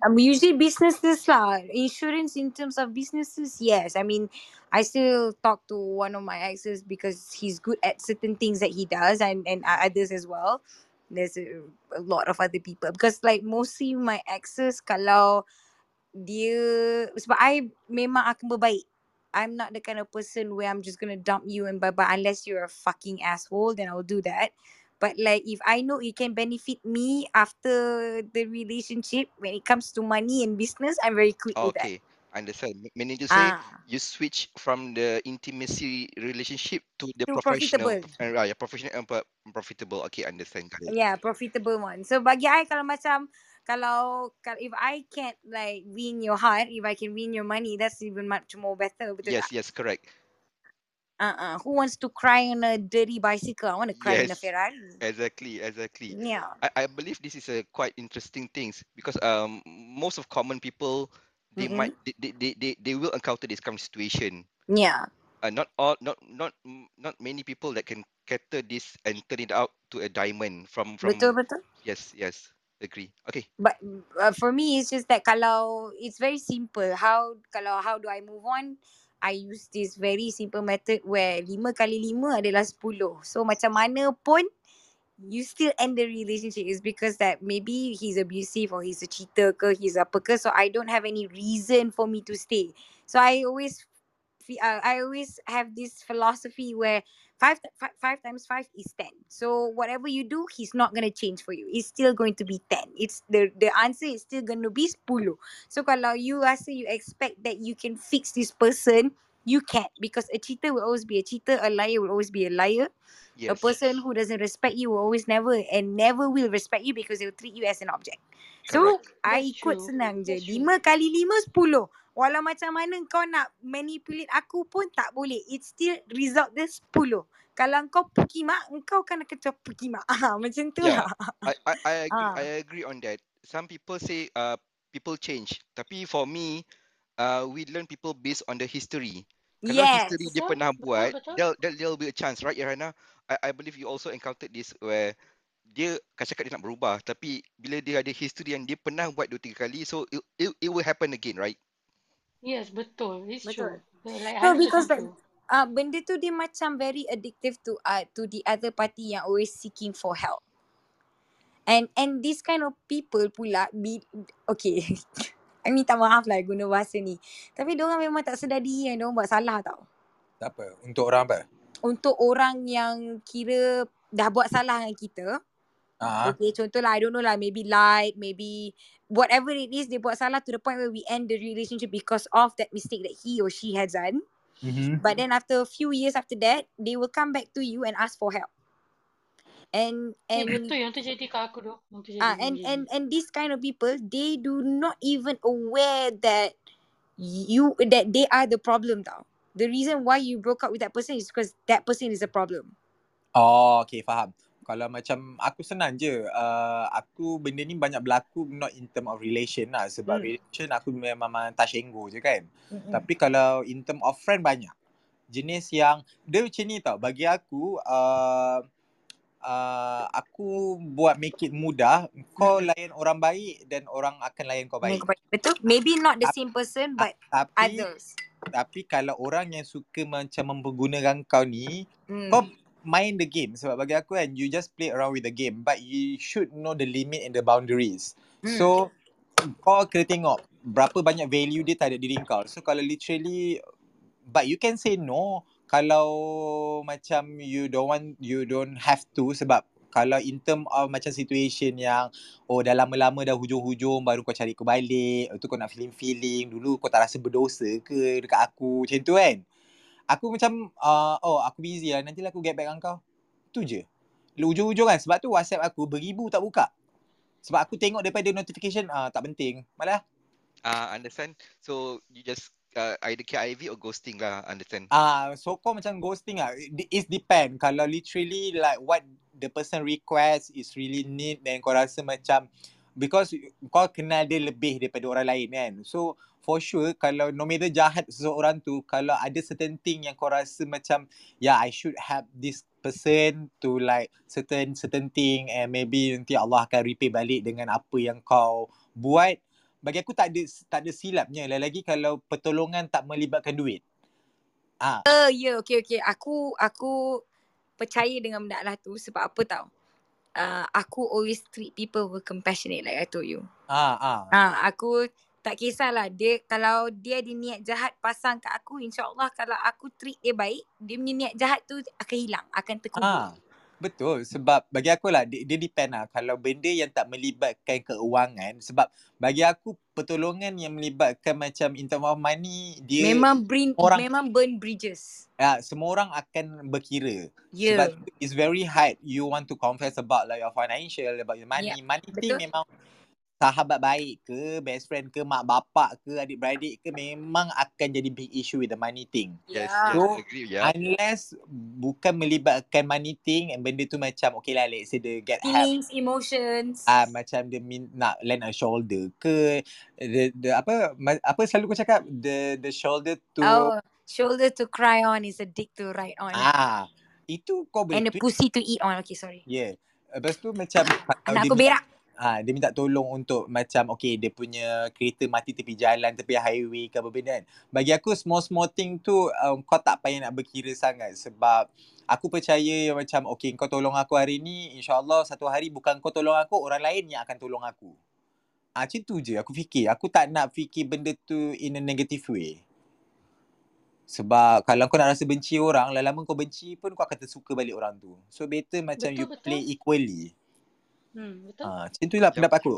Um, usually businesses lah. Insurance in terms of businesses, yes. I mean, I still talk to one of my exes because he's good at certain things that he does and, and others as well. There's a, a lot of other people. Because like mostly my exes kalau dia sebab I memang akan berbaik. I'm not the kind of person where I'm just gonna dump you and bye bye unless you're a fucking asshole, then I'll do that. But like if I know it can benefit me after the relationship when it comes to money and business, I'm very quick with that. Okay, understand. Meaning to say, Ah, you switch from the intimacy relationship to the to professional, profitable. uh, yeah, professional and pro- profitable. Okay, understand. Yeah, profitable one. So bagi I kalau macam kalau if I can't like win your heart, if I can win your money, that's even much more better. Betul Yes, tak? yes, correct. Uh-uh. Who wants to cry on a dirty bicycle? I want to cry in a Yes, Ferrari. exactly, exactly. Yeah. I, I believe this is a quite interesting things because um most of common people they Mm-mm. might they, they, they, they will encounter this kind of situation. Yeah. Uh, not all not not not many people that can cater this and turn it out to a diamond from Betul from betul. yes yes agree okay But uh, for me, it's just that kalau it's very simple. How kalau how do I move on? I use this very simple method where lima kali lima adalah sepuluh. So macam mana pun you still end the relationship is because that maybe he's abusive or he's a cheater ke he's apa ke. So I don't have any reason for me to stay. So I always I always have this philosophy where five, five times five is ten. So whatever you do, he's not gonna change for you. It's still going to be ten. It's the the answer is still gonna be sepuluh. So kalau you rasa you expect that you can fix this person, you can't because a cheater will always be a cheater, a liar will always be a liar. A yes person who doesn't respect you will always never and never will respect you because they'll treat you as an object. So correct I That's ikut true. senang je. That's true. Lima kali lima sepuluh. Walau macam mana kau nak manipulate aku pun tak boleh. It still result dia sepuluh. Kalau kau pukimak, kau kena kecap pukimak. (laughs) Ah, macam tu yeah lah. I, I I (laughs) agree I Ah. agree on that some people say uh people change tapi for me uh we learn people based on the history kalau history Yes. dia Betul, pernah betul, buat betul. there'll, there'll, there'll be a chance right Irana I, I believe you also encountered this where dia kan cakap dia nak berubah tapi bila dia ada history yang dia pernah buat dua tiga kali so it, it, it will happen again right Yes, betul. It's Betul. true. Like No, 100% because true. uh, benda tu dia macam very addictive to uh, to the other party yang always seeking for help. And and this kind of people pula be, okay. (laughs) I minta maaf lah guna bahasa ni. Tapi diorang memang tak sedar diri yang diorang buat salah tau. Tak apa. Untuk orang apa? Untuk orang yang kira dah buat salah dengan kita. Ah, Okay, contohlah, I don't know lah, maybe lied, maybe whatever it is, dia buat salah to the point where we end the relationship because of that mistake that he or she has done. Mm-hmm. But then after a few years after that, they will come back to you and ask for help. And Ya and betul yang tu jadi kat aku tu. Ah and and and this kind of people, they do not even aware that you that they are the problem tau. The reason why you broke up with that person is because that person is a problem. Oh, okay, faham. Kalau macam aku senang je. Uh, aku benda ni banyak berlaku not in term of relation lah. Sebab Hmm. relation aku memang touch and go je kan. Mm-mm. Tapi kalau in term of friend banyak. Jenis yang, dia macam ni tau. Bagi aku, uh, uh, aku buat make it mudah. Kau layan orang baik dan orang akan layan kau baik. kau. Betul? Maybe not the same person but Tapi, others. tapi kalau orang yang suka macam mempergunakan kau ni, kau Hmm. main the game sebab bagi aku kan you just play around with the game but you should know the limit and the boundaries. Hmm. So kau kena tengok berapa banyak value dia terhadap diri kau. So kalau literally but you can say no kalau macam you don't want you don't have to sebab kalau in term of macam situation yang oh dah lama-lama dah hujung-hujung baru kau cari aku balik, tu kau nak feeling-feeling, dulu kau tak rasa berdosa ke dekat aku macam tu kan. Aku macam uh, oh aku busy lah nantilah aku get back dengan kau. Tu je. Lu Ujung-ujung kan sebab tu WhatsApp aku beribu tak buka. Sebab aku tengok daripada notification ah tak penting. Malah Ah, understand. So you just uh, either KIV or ghosting lah. Understand. Ah, so kau macam ghosting ah. It depend. Kalau literally like what the person request is really need dan kau rasa macam because kau kenal dia lebih daripada orang lain kan. So for sure kalau no matter jahat seseorang tu kalau ada certain thing yang kau rasa macam yeah I should have this person to like certain certain thing and maybe nanti Allah akan repay balik dengan apa yang kau buat bagi aku tak ada tak ada silapnya lagi kalau pertolongan tak melibatkan duit. Ah, Uh, ya, yeah, okay, okay. Aku aku percaya dengan benda lah tu sebab apa tau? Uh, aku always treat people with compassionate like I told you. ah, ah. Ah, aku tak kisahlah dia kalau dia ada niat jahat pasang kat aku insyaallah kalau aku treat dia baik dia punya niat jahat tu akan hilang akan terkubur. Ah, betul. Sebab bagi aku lah, dia, dia depend lah. Kalau benda yang tak melibatkan keuangan, sebab bagi aku pertolongan yang melibatkan macam in term of money, dia Memang bring orang memang burn bridges. ya, semua orang akan berkira. Ya. Sebab it's very hard you want to confess about like your financial, about your money. Ya, Money thing betul. memang sahabat baik ke, best friend ke, mak bapak ke, adik-beradik ke, memang akan jadi big issue with the money thing. Yes, Ya. yes, So, agree. Yeah. unless bukan melibatkan money thing and benda tu macam okay lah let's say dia get help Feelings, emotions. ah macam dia min, nak lend a shoulder ke the, the apa ma, apa selalu kau cakap the the shoulder to Oh, shoulder to cry on is a dick to ride on. ah itu kau boleh And a tweet pussy to eat on. Okay, sorry. yeah lepas tu macam Anak aku berak. Ah dia minta tolong untuk macam okay dia punya kereta mati tepi jalan tepi highway ke apa benda kan. Bagi aku small small thing tu um, kau tak payah nak berkira sangat sebab aku percaya yang macam okay kau tolong aku hari ni insyaallah satu hari bukan kau tolong aku orang lain yang akan tolong aku. Ah macam tu je aku fikir. Aku tak nak fikir benda tu in a negative way. Sebab kalau kau nak rasa benci orang lama-lama kau benci pun kau akan tersuka balik orang tu. So better macam Betul, you betul. play equally Hmm, betul. Ah, macam tu lah Yup. pendapat aku.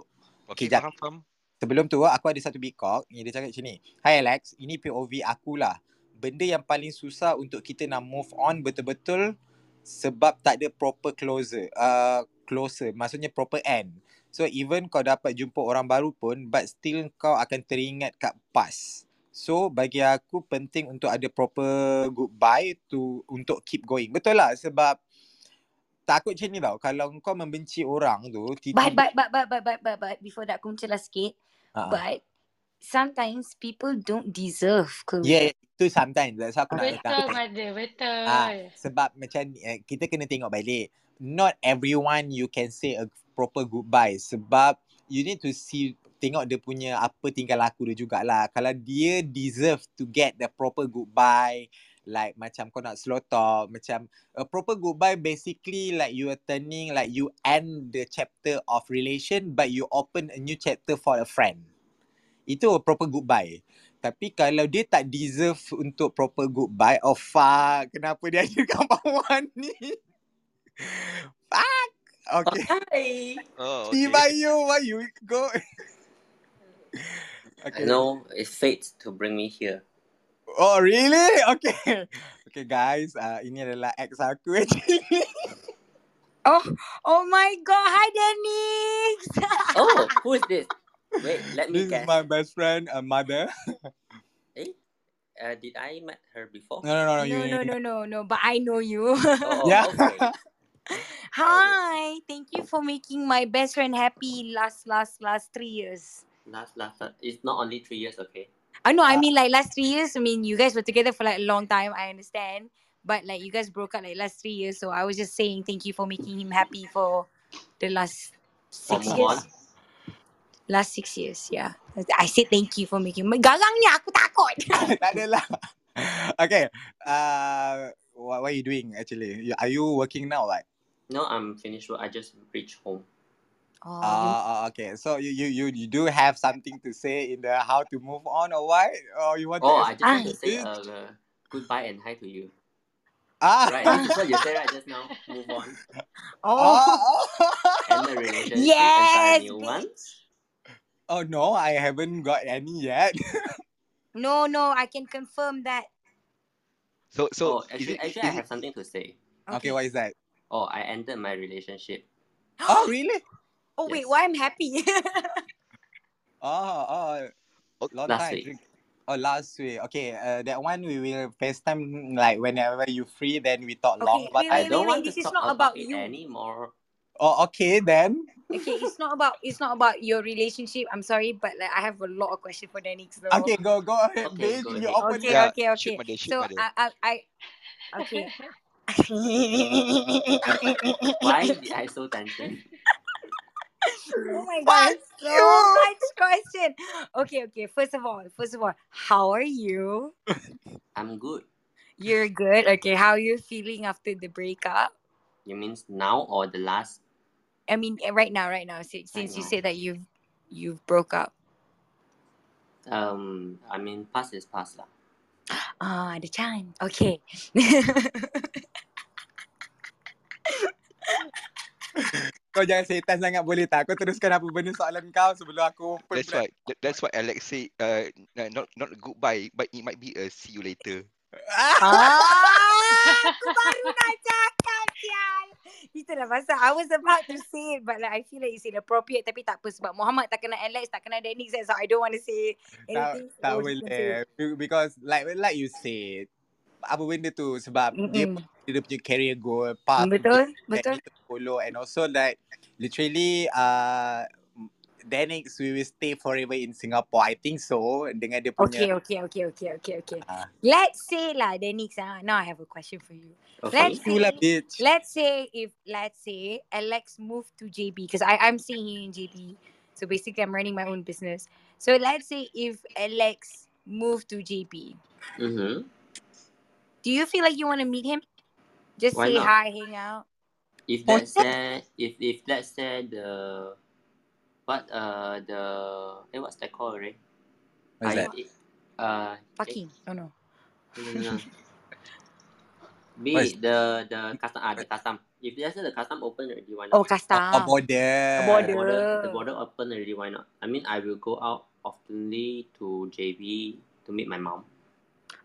Okay, Okay, jap. faham, faham. Sebelum tu aku ada satu big cock yang dia cakap macam ni. Hi Alex, ini POV aku lah. Benda yang paling susah untuk kita nak move on betul-betul sebab tak ada proper closer. Uh, closer, maksudnya proper end. So even kau dapat jumpa orang baru pun but still kau akan teringat kat past. So bagi aku penting untuk ada proper goodbye to untuk keep going. Betul lah sebab takut macam ni tau. Kalau kau membenci orang tu, But, but, but, but, but, but, but, but, before that aku mencelah sikit. Ah. But, sometimes people don't deserve closure. Yeah, itu sometimes. That's aku nak Betul, datang. Mother. Betul. Ah, sebab macam eh, kita kena tengok balik. Not everyone you can say a proper goodbye sebab you need to see tengok dia punya apa tingkah laku dia jugalah. Kalau dia deserve to get the proper goodbye like macam kau nak slow talk macam a proper goodbye basically like you are turning like you end the chapter of relation but you open a new chapter for a friend. Itu a proper goodbye. Tapi kalau dia tak deserve untuk proper goodbye, oh fuck, kenapa dia ada kat bawah (laughs) ni? fuck. Okay. Hi. Oh, See okay. by you, why you go? (laughs) I okay. know it's fate to bring me here. Oh really? (laughs) Okay. Okay guys, uh, ini adalah ex aku actually. (laughs) Oh, oh my god. Hi, Denix. (laughs) Oh, who is this? Wait, let me This is my best friend, uh, mother. Eh? Uh, did I met her before? No, no, no, no. no, You, no, no, no, no. But I know you. Oh, Yeah. okay. Hi. Thank you for making my best friend happy last, last, last three years. Last, last, last. It's not only three years, okay? I know. I Uh, mean, like last three years. I mean, you guys were together for like a long time. I understand, but like you guys broke up like last three years. So I was just saying thank you for making him happy for the last six move years. on. Last six years, yeah. I said thank you for making. Garangnya aku takut. (laughs) tak adalah. (laughs) Okay. Uh, what, what are you doing actually? Are you working now? Like? No, I'm finished work. I just reached home. Oh, Uh, okay. So you, you you you do have something to say in the how to move on or what? Or you want to Oh, I just want to say explain? uh, goodbye and hi to you. Ah. Right, this is what you said right just now. Move on. (laughs) oh, Oh, (laughs) End the relationship and start yes, a new one. oh no, I haven't got any yet. (laughs) No, no, I can confirm that. So so Oh, actually, it actually, I is it have something to say. okay, what is that? Oh, I ended my relationship. Oh, really? Oh wait, why I'm happy? (laughs) Oh, oh, Oh, long Last time. week. Oh, last week. Okay, uh, that one we will FaceTime like whenever you free, then we talk long. okay, But wait, I wait, don't wait, want wait. to is talk not about about you. anymore. oh, okay then. Okay, it's not about it's not about your relationship. I'm sorry, but like I have a lot of questions for Denix though. Okay, go go ahead, Okay, bitch. go You ahead. open Okay, yeah, okay, shoot okay. mother, shoot So mother. I, I, I okay. (laughs) Why did I so tension? Oh my (laughs) god, so much question. Okay, okay. First of all, first of all, how are you? I'm good. You're good. Okay, how are you feeling after the breakup? You means now or the last I mean, eh, right now, right now, si- right since you now? said that you've you've broke up. Um, I mean, past is past lah. Ah, the time. Okay. (laughs) Kau jangan setan sangat boleh tak? Kau teruskan apa benda soalan kau sebelum aku open That's why that- that's why Alex say uh n- not not goodbye, but it might be a see you later. Ah. ah, aku baru nak cakap, sial. Itulah pasal I was about to say it but like I feel like it's inappropriate tapi tak apa sebab Muhammad tak kenal Alex, tak kenal Dennis so I don't want to say tak, anything. tak say it. boleh. Be- Because like like you said, apa benda tu sebab dia Mm-mm. dia punya career goal, path Betul, betul. to follow and also like literally uh Danix we will stay forever in Singapore. I think so dengan dia Okay, punya okay, okay, okay, okay, okay. Ah. Let's say lah, Denix, ah, now I have a question for you. Okay. Let's you lah say, bitch. let's say if, let's say Alex moved to JB because I I'm staying here in JB, so basically I'm running my own business. So let's say if Alex moved to JB, Mm-hmm. Do you feel like you want to meet him? Just Why say not? hi, hang out. If Or let's if if let's say the what uh the eh what's that called right? What's I that? uh eh, fucking. Oh no. no, no, no. (laughs) Be the the custom ah the custom. If let's say the custom open already, why not? Oh, custom. Oh, border. A The border. border the border open already, why not? I mean I will go out oftenly to JB to meet my mom.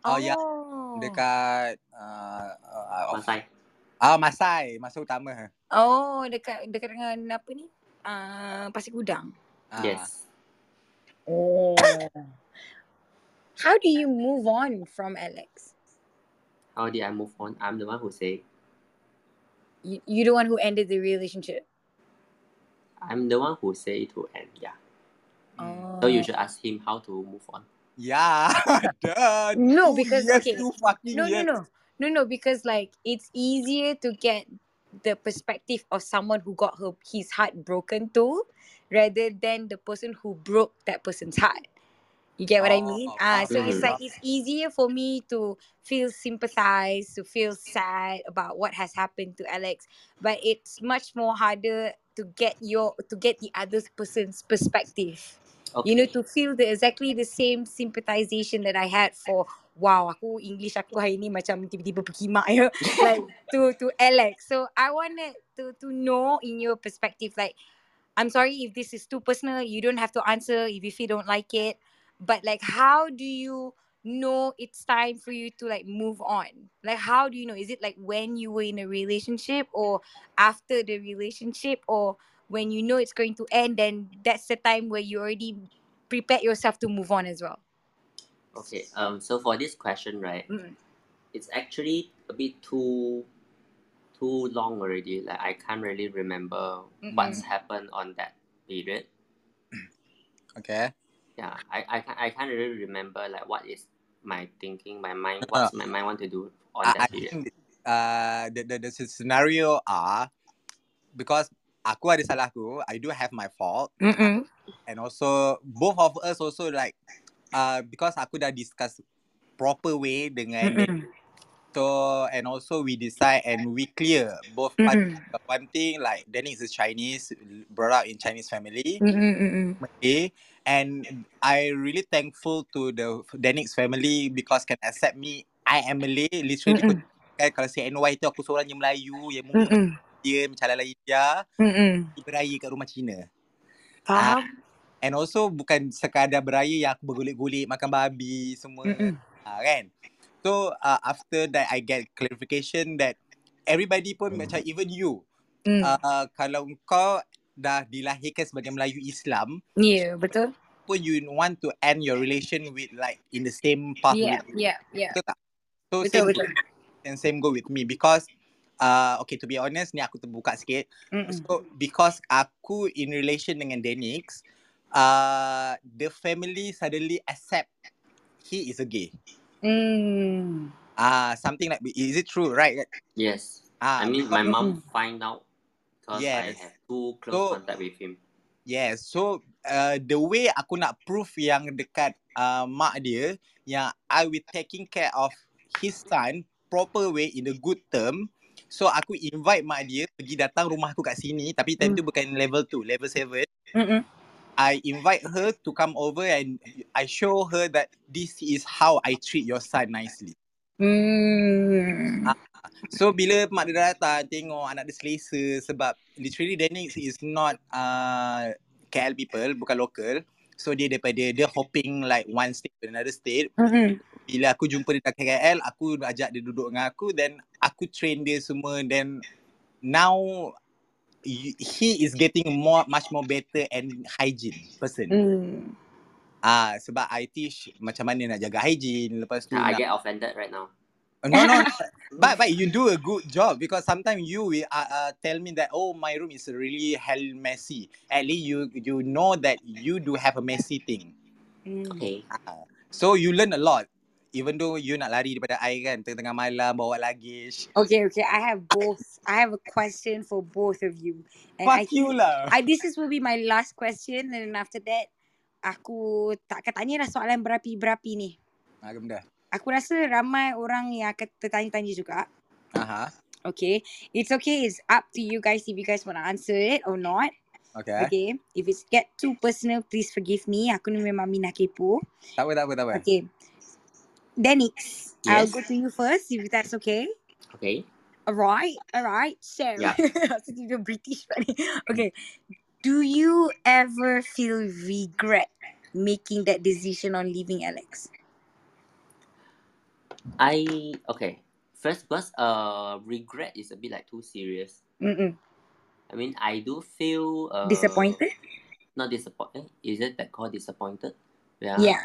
Oh, ya. Oh. Dekat uh, uh, Masai. Ah Masai, masa utama. Oh, dekat dekat dengan apa ni? Uh, Pasir Gudang. Ah. Yes. Oh. How do you move on from Alex? How did I move on? I'm the one who say You, you the one who ended the relationship. I'm the one who say to end. Yeah. Oh. So you should ask him how to move on. Yeah, duh. No, because- years, okay. two No, no, years. no. No, no, because like it's easier to get the perspective of someone who got her his heart broken too, rather than the person who broke that person's heart. You get what I mean? Oh, Ah, so it's like it's easier for me to feel sympathized, to feel sad about what has happened to Alex, but it's much more harder to get your to get the other person's perspective. Okay. You know, to feel the exactly the same sympathization that I had for wow, aku English aku hari ni macam tiba-tiba berkimak ya. (laughs) like to to Alex. So I wanted to to know in your perspective, like I'm sorry if this is too personal. You don't have to answer if if you don't like it. But like, how do you know it's time for you to like move on? Like how do you know? Is it like when you were in a relationship or after the relationship or when you know it's going to end then that's the time where you already prepare yourself to move on as well? Okay. Um. So for this question, right, Mm. it's actually a bit too too long already. Like I can't really remember what's Mm-mm. happened on that period. (clears throat) Okay. Yeah, I I can't I can't really remember like what is my thinking, my mind, No, no. what's my mind want to do on I, I that period. think uh, the, the, the scenario are because aku ada salah aku, I do have my fault. Mm-mm. And also, both of us also like, uh, because aku dah discuss proper way dengan. Mm-mm. So, and also we decide and we clear both parties. Mm-mm. One thing, like, Dennis is Chinese, brought up in Chinese family. Mm-mm. Malay, and I really thankful to the Denix family because can accept me. I am Malay. Literally, kan, kalau si NY tu aku seorang yang Melayu yang mungkin Mm-mm. Dia macam lain dia Mm-mm. pergi beraya kat rumah Cina. Faham? And also bukan sekadar beraya yang aku bergolek-golek makan babi semua. Ah, kan? So uh, after that I get clarification that everybody pun macam even you Mm. uh, kalau kau dah dilahirkan sebagai Melayu Islam Yeah, betul. pun you want to end your relation with like in the same path Yeah, with yeah, yeah. betul tak? So Betul, same betul. and same go with me because uh, okay to be honest ni aku terbuka sikit. Mm-mm. So because aku in relation dengan Denix, uh, the family suddenly accept he is a gay. Mm. Ah, uh, something like is it true, right? Yes. Ah, I mean, because, my mom find out because I yes. have too close So contact with him. yes. So uh, the way aku nak prove yang dekat uh, mak dia yang I will taking care of his son proper way in a good term. So aku invite mak dia pergi datang rumah aku kat sini tapi time Mm. tu bukan level 2, level 7. Mm-mm. I invite her to come over and I show her that this is how I treat your son nicely. Mm. So bila mak dia datang tengok anak dia selesa sebab literally Denix is not uh, KL people, bukan local. So dia daripada dia hopping like one state to another state. Mm-mm. Bila aku jumpa dia kat KL, aku ajak dia duduk dengan aku then aku train dia semua then now he is getting more much more better and hygiene person. Mm. Ah sebab I teach macam mana nak jaga hygiene lepas tu I nak get offended right now. no no no. (laughs) but but you do a good job because sometimes you will uh, uh, tell me that oh my room is really hell messy. At least you you know that you do have a messy thing. Mm. Okay. Ah, so you learn a lot. Even though you nak lari daripada air kan tengah-tengah malam bawa luggage. Okay, okay. I have both. I have a question for both of you. And I Fuck you think lah. I this is will be my last question and then after that aku tak akan tanya dah soalan berapi-berapi ni. Ah, benda. Aku rasa ramai orang yang akan tertanya-tanya juga. Aha. Okay. It's okay. It's up to you guys if you guys want to answer it or not. Okay. Okay. If it's get too personal, please forgive me. Aku ni memang minah kepo. Tak apa tak apa tak apa. Okay. Denix, I'll go to you first if that's okay. Okay. Alright, alright. So, Yeah. (laughs) so you're British, funny. (laughs) Okay. Do you ever feel regret making that decision on leaving Alex? I okay. First, because uh, regret is a bit like too serious. Mm-mm. I mean, I do feel uh, Disappointed? Not disappointed. Is it that called disappointed? Yeah. Yeah.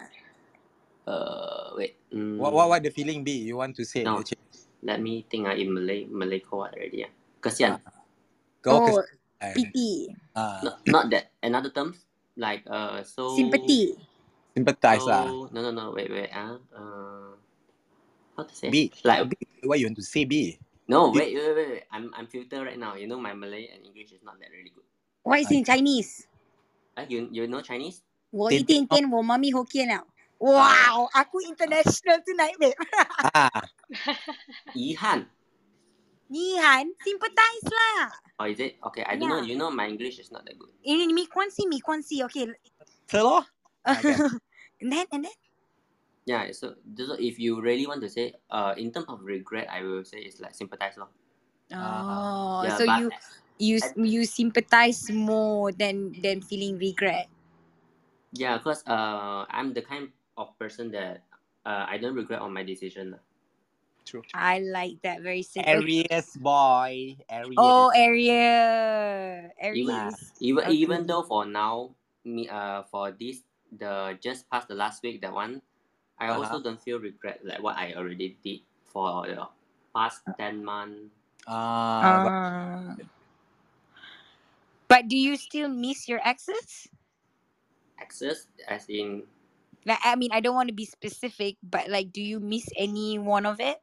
Uh, wait. Mm, What what what the feeling be? You want to say? No. Actually? Let me think. Uh, in Malay, Malay call what already? Yeah. Kesian. Kau oh, kesian. pity. Ah, Not, not that. Another terms like uh, so. Sympathy. sympathize lah. So, no, no, no. Wait, wait. Ah, uh, how to say? B. Like B. What you want to say, B? no. B. Wait, wait, wait, wait. I'm I'm filter right now. You know my Malay and English is not that really good. What is in Chinese? Ah, you you know Chinese? 我 Tin- 一天天我妈咪 Hokkien 了。 Wow, aku international tonight, babe. (laughs) Ah, 遗憾. Ni Han, sympathize lah. Oh, is it? Okay, I don't know. Yeah. You know my English is not that good. Ini mi kuansi, mi kuansi. Okay. telur? Ah, kan. and then, and then. Yeah, so, so if you really want to say, uh, in terms of regret, I will say it's like sympathize lor. Oh, Yeah, so you you I- you sympathize more than than feeling regret. Yeah, because uh, I'm the kind of person that uh, I don't regret on my decision. True. I like that very simple. Aries boy. Aries. Oh, area. Even Aries. even Okay. even though for now, me uh for this the just past the last week that one, I Uh-huh. also don't feel regret like what I already did for the past ten months. Ah, Ah. But do you still miss your exes? Access as in Like, I mean, I don't want to be specific, but like, do you miss any one of it?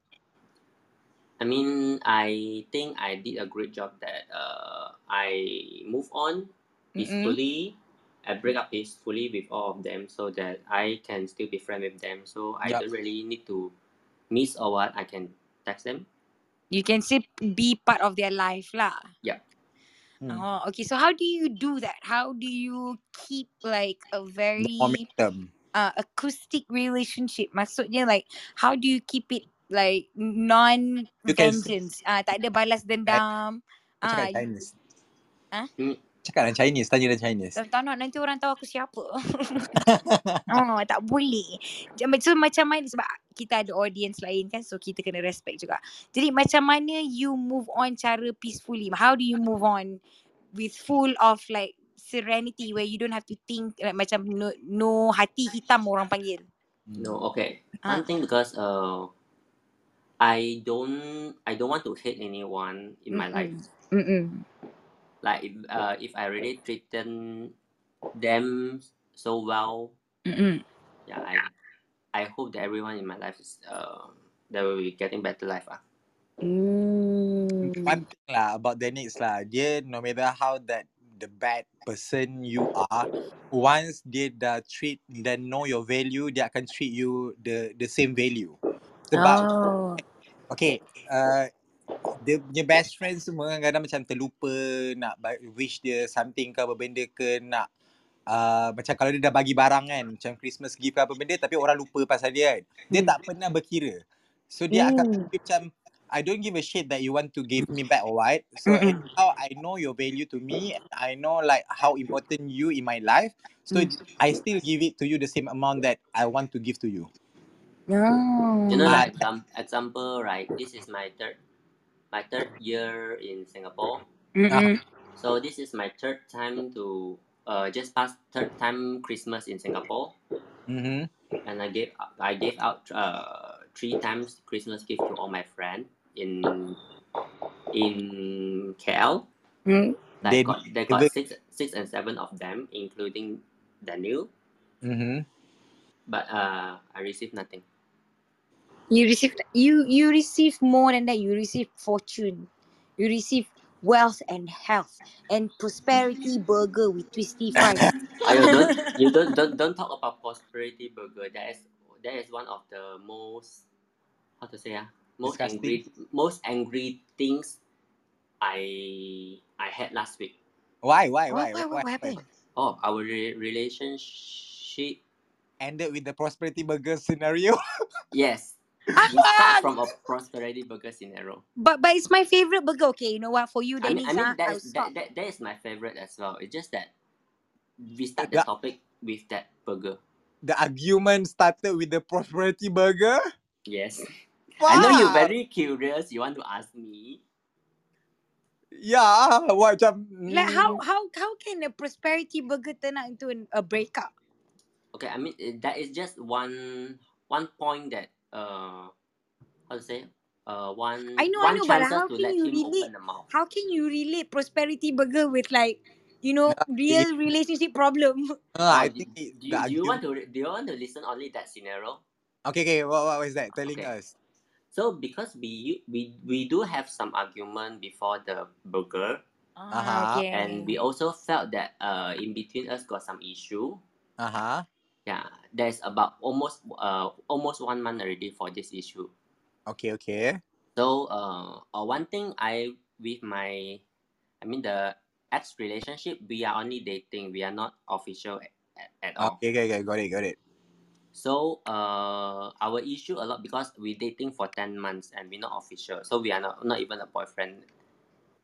I mean, I think I did a great job that uh, I move on peacefully. I break up peacefully with all of them so that I can still be friend with them. So I Yup. don't really need to miss or what. I can text them. You can still be part of their life, lah. Hmm. Oh, okay. So how do you do that? How do you keep like a very momentum. Uh, acoustic relationship? Maksudnya like, how do you keep it like non vengeance? Ah, tak ada balas dendam. Ah, Chinese. Ah? Hmm. Cakap dalam Chinese. Tanya dalam Chinese. tak tak nak nanti orang tahu aku siapa. (laughs) oh, tak boleh. So, macam mana sebab kita ada audience lain kan so kita kena respect juga. Jadi macam mana you move on cara peacefully? How do you move on with full of like serenity where you don't have to think like macam no, no hati hitam orang panggil. No, okay. Ah. One thing because uh, I don't I don't want to hate anyone in my life. Mm-mm. Like if, uh, if I really treated them so well, Mm-mm. yeah, I I hope that everyone in my life is uh they will be getting better life. Ah. Mm. One thing lah about Dennis lah. Dia no matter how that the bad person you are, once dia dah treat dan know your value, dia akan treat you the the same value. Sebab Oh. Okay, uh, dia punya best friend semua kadang-kadang macam terlupa nak wish dia something ke apa benda ke nak uh, macam kalau dia dah bagi barang kan macam Christmas gift ke apa benda tapi orang lupa pasal dia kan. Dia Hmm. tak pernah berkira. So dia akan Hmm. fikir macam I don't give a shit that you want to give me back or what. So anyhow I know your value to me I know like how important you in my life. So Mm. I still give it to you the same amount that I want to give to you. Oh. You know, like exam- example, right? This is my third my third year in Singapore. Mm-mm. So this is my third time to uh just past third time Christmas in Singapore, Mm-hmm. and I gave I gave out uh three times Christmas gift to all my friends in in KL. Mm. Like They got they got deliver- six six and seven of them, including Daniel. Mm-hmm. But uh, I received nothing. You received you you receive more than that. You received fortune. You received wealth and health and prosperity burger with twisty fries. (laughs) Ayo, don't you don't don't don't talk about prosperity burger. That is that is one of the most how to say ah most angry most angry things I I had last week. Why? Why? What, Why? what, what happened? Oh, our re- relationship. Ended with the prosperity burger scenario. (laughs) Yes, we start from a prosperity burger scenario. But but it's my favorite burger. Okay, you know what? For you, I mean, Dennis, I mean ah, that I'll is stop. that, that, that is my favorite as well. It's just that we start the Yeah. topic with that burger. the argument started with the prosperity burger. Yes, (laughs) I know you're very curious. You want to ask me. Yeah, what macam Like how mm, how how can a prosperity burger turn out into an, a breakup? Okay, I mean it- that is just one one point that uh how to say uh one I know, I one know, but chances how to can let you him relate? open the mouth. How can you relate prosperity burger with like you know real relationship problem? (laughs) uh, I think it, do, the you, do you want argument. to re- do you want to listen only that scenario? Okay, okay. What what was that telling Okay. us? So because we we we do have some argument before the burger, Uh-huh. Ah, okay. and we also felt that uh in between us got some issue. Uh huh. Yeah, there's about almost uh almost one month already for this issue. Okay, okay. So uh, uh one thing I with my I mean the ex relationship we are only dating we are not official at, at, at all. Okay, okay, okay. Got it, got it. So uh our issue a lot because we dating for ten months and we're not official. So we are not not even a boyfriend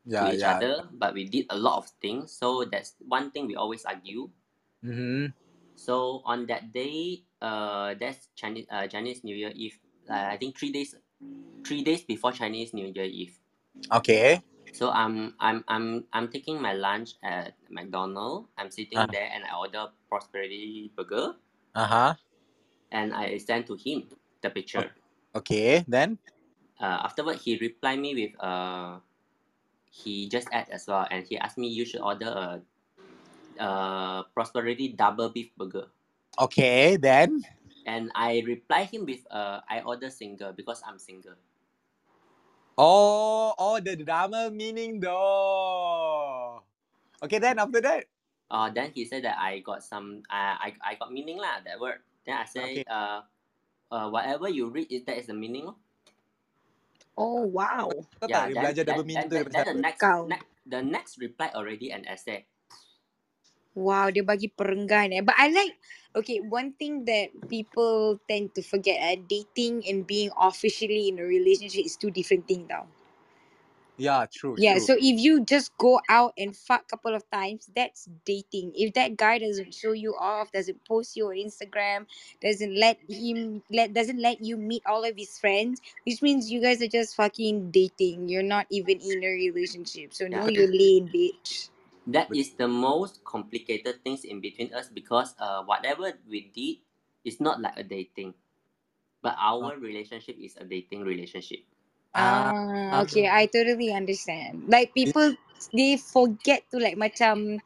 Yeah, to each yeah. other, but we did a lot of things. So that's one thing we always argue. Mm-hmm. So on that day, uh, that's Chinese uh, Chinese New Year Eve. Uh, I think three days, three days before Chinese New Year Eve. Okay. So I'm I'm I'm I'm taking my lunch at McDonald. I'm sitting Ah. there and I order prosperity burger Uh-huh. And I send to him the picture. Okay. Then? Uh, afterward he replied me with uh he just add as well and he asked me you should order a uh prosperity double beef burger. Okay. Then? And I reply him with uh I order single because I'm single. Oh, oh, the drama meaning though. Okay, then after that? Uh then he said that I got some uh, I I got meaning lah that word. Then I say Okay. uh uh whatever you read is that is the meaning. lor. Oh wow. Yeah, then, belajar then, double meaning then, tu then, the next, Kau. next the next reply already an essay. Wow, dia bagi perenggan eh. But I like, okay, one thing that people tend to forget, uh, dating and being officially in a relationship is two different things tau. Yeah, true, Yeah, true. so if you just go out and fuck a couple of times, that's dating. If that guy doesn't show you off, doesn't post you on Instagram, doesn't let him let doesn't let you meet all of his friends, which means you guys are just fucking dating. You're not even in a relationship. So know Yeah. your lane, bitch. That is the most complicated things in between us because uh whatever we did is not like a dating. But our relationship is a dating relationship. Ah, Ah, okay, I totally understand. Like people, they forget to like macam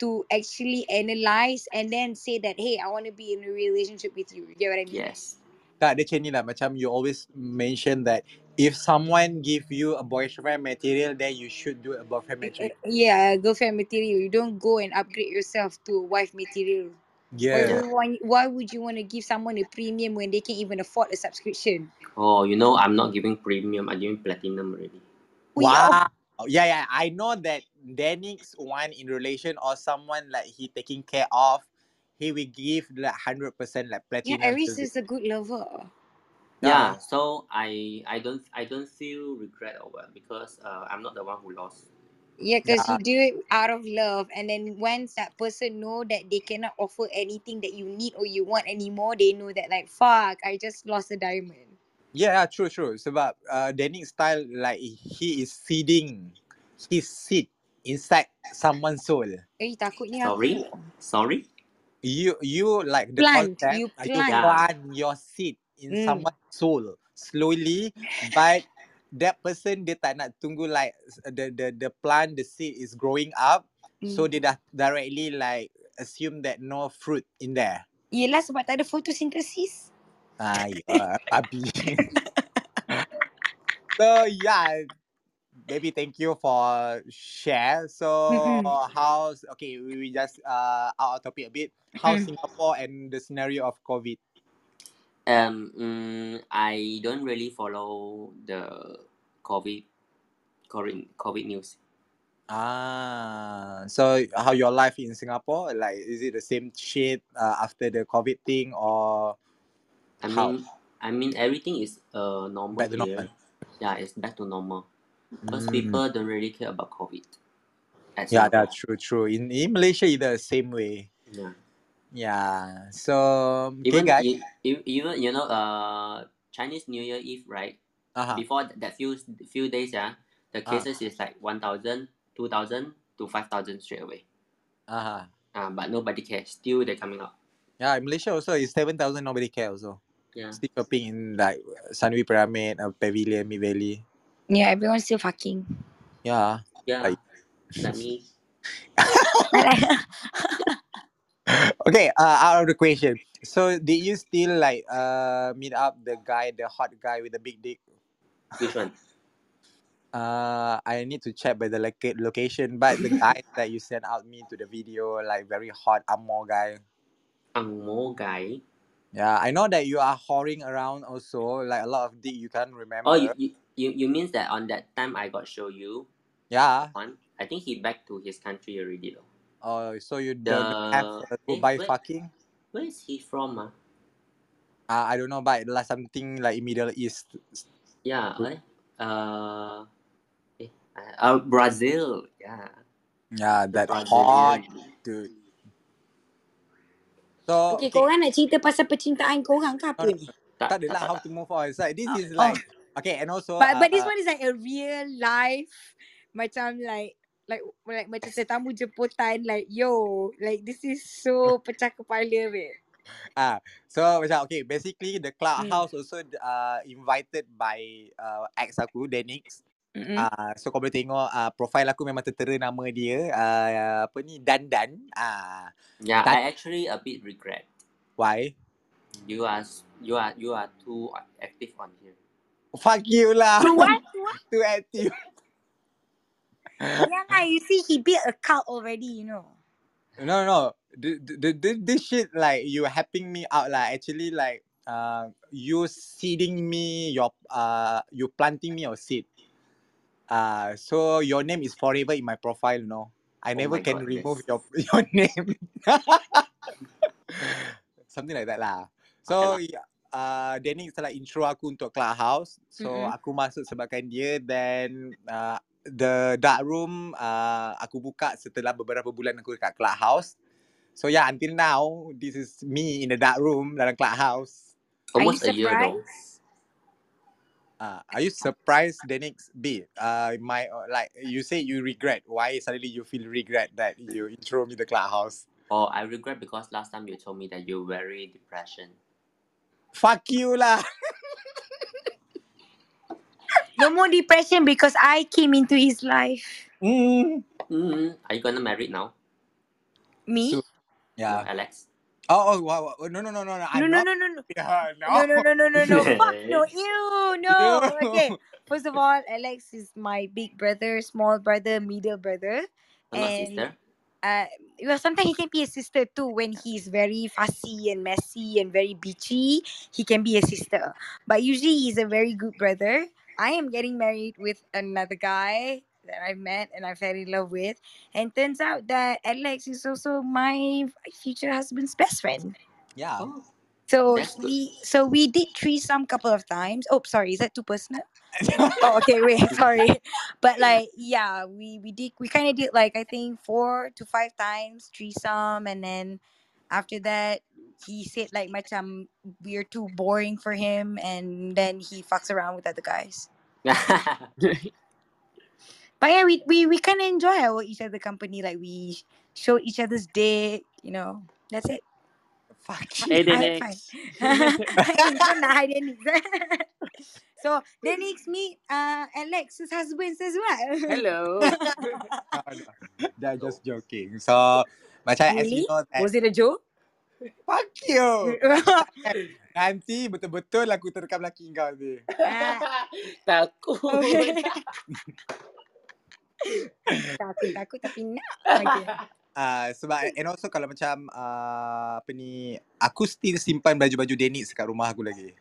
to actually analyze and then say that, hey, I want to be in a relationship with you. You get what I mean? Yes. tak, dia macam ni lah. Macam you always mention that if someone give you a boyfriend material, then you should do a boyfriend material. Yeah, girlfriend material. You don't go and upgrade yourself to wife material. Why Yeah. would you want, why would you want to give someone a premium when they can't even afford a subscription? Oh, you know I'm not giving premium, I'm giving platinum already. We all Wow. Yeah, yeah. I know that Danix one in relation or someone like he taking care of, he will give like hundred percent like platinum. Aris service. is a good lover. Yeah, Yeah. so I I don't I don't feel regret or what because uh, I'm not the one who lost. Yeah, because Yeah. you do it out of love, and then once that person know that they cannot offer anything that you need or you want anymore, they know that like fuck, I just lost a diamond. Yeah, true, true. Sebab uh, Danix style like he is feeding his seed inside someone's soul. Eh, takutnya Sorry? aku Sorry? You you like the plant, concept, you uh, you plant. Yeah. plant your seed in Mm. someone's soul slowly, but that person dia tak nak tunggu like the the the plant the seed is growing up, so Mm. dia dah directly like assume that no fruit in there. Yelah sebab tak ada photosynthesis. Ah, yeah, babi. (laughs) so yeah, baby, thank you for share. So Mm-mm. how's okay? We, we just uh out of topic a bit. How's Mm. Singapore and the scenario of COVID? Um, mm, I don't really follow the COVID, COVID, COVID news. Ah, so how your life in Singapore? Like, is it the same shit uh, after the COVID thing or I how? mean, I mean everything is uh normal Back to normal. Yeah, it's back to normal because Mm. people don't really care about COVID Yeah, that's true, true. In in Malaysia, either the same way. Yeah. Yeah. So okay, Even guys. e- e- even you know uh Chinese New Year Eve right Uh huh. before that few few days yeah the Ah. cases is like 1,000, 2,000 to 5,000 straight away. Uh huh. Uh, but nobody cares. Still they're coming out. Yeah, in Malaysia also is seven thousand. Nobody care also. Yeah. Still shopping in like Sunway Pyramid, uh, Pavilion, Mid Valley. Yeah, everyone's still fucking. Yeah. Yeah. Like (laughs) (laughs) Like me. (laughs) okay. Uh, out of the question. So did you still like uh meet up the guy, the hot guy with the big dick? Which one? (laughs) Uh, I need to check by the loca- location, but the guy (laughs) that you sent out me to the video, like very hot Amor guy. Ang Mo guy. Yeah, I know that you are whoring around also, like a lot of dick you can't remember. Oh, you, you you you means that on that time I got show you Yeah. one. I think he back to his country already though. Oh, so you don't have a eh, goodbye where fucking? where is he from? Ah, Uh, I don't know, but like something like Middle East. yeah. Eh, uh, eh, uh, Brazil. Yeah, Yeah, that hot dude. So Okay, okay. korang nak cerita pasal percintaan korang ke apa No, ni? tak Tak, adalah tak, how tak. to move on. So this Oh, is oh. like okay and also But but this uh, one is like a real life macam like like like macam tetamu jemputan like yo like this is so (laughs) pecah kepala babe. Ah, so macam okay, basically the Hmm. clubhouse also uh, invited by uh, ex aku Denix. Ah, so kau boleh tengok uh, profile aku memang tertera nama dia uh, apa ni Dandan. Ah, Yeah, Dan I actually a bit regret. why? You are s- you are you are too active on here. Fuck you lah. To what? To (laughs) what? Too active. Yeah, lah, you see he built a cult already, you know. No, no. The, the, the, this shit like you helping me out lah. Actually like uh you seeding me your uh you planting me your seed. Uh so your name is forever in my profile, no. I Oh never can god, remove yes. your (laughs) your name. (laughs) Something like that lah. Okay So lah. yeah, uh Danny telah intro aku untuk Clubhouse. So Mm-mm. aku masuk sebabkan dia then uh, the dark room uh, aku buka setelah beberapa bulan aku dekat Clubhouse. So yeah, until now, this is me in the dark room dalam Clubhouse. Are you Almost a year though. Uh, are you surprised, Denix B? Uh, my uh, like you say you regret. Why suddenly you feel regret that you intro me the Clubhouse? Oh, I regret because last time you told me that you're very depression. Fuck you lah. (laughs) No more depression because I came into his life. Mm. Mm, are you gonna marry now? Me? So No, yeah. Alex. Oh, oh, wow, wow. no, no, no, no, no. No, I'm no, not. no, no, no. (laughs) Yeah, No, no, no. no, no, no, no. (laughs) Fuck no. Ew, no. No. Okay. First of all, Alex is my big brother, small brother, middle brother. I'm And sister. uh, well, sometimes he can be a sister too when he's very fussy and messy and very bitchy. He can be a sister. But usually he's a very good brother. I am getting married with another guy that I met and I fell in love with. And turns out that Alex is also my future husband's best friend. Yeah. Oh, So that's good. he, so we did threesome couple of times. Oh, sorry, is that too personal? (laughs) Oh, okay, wait, (laughs) sorry. But like, yeah, we we did we kind of did like I think four to five times threesome, and then after that he said like macam we're too boring for him, and then he fucks around with other guys. (laughs) But yeah, we we, we kind of enjoy our each other company. Like we show each other's dick, you know. That's it. Fuck Hey, you. High five. Denix. Kau (laughs) Denix. so Denix meet uh, Alex's husbands as well. Hello. (laughs) No, no. They're just joking. So, macam as you know that Was it a joke? Fuck you. (laughs) Nanti betul-betul aku terkam laki kau ni. Ah, (laughs) Takut. (laughs) takut takut tapi nak. Okay. Uh, sebab and also kalau macam uh, apa ni aku still simpan baju-baju Denix kat rumah aku lagi.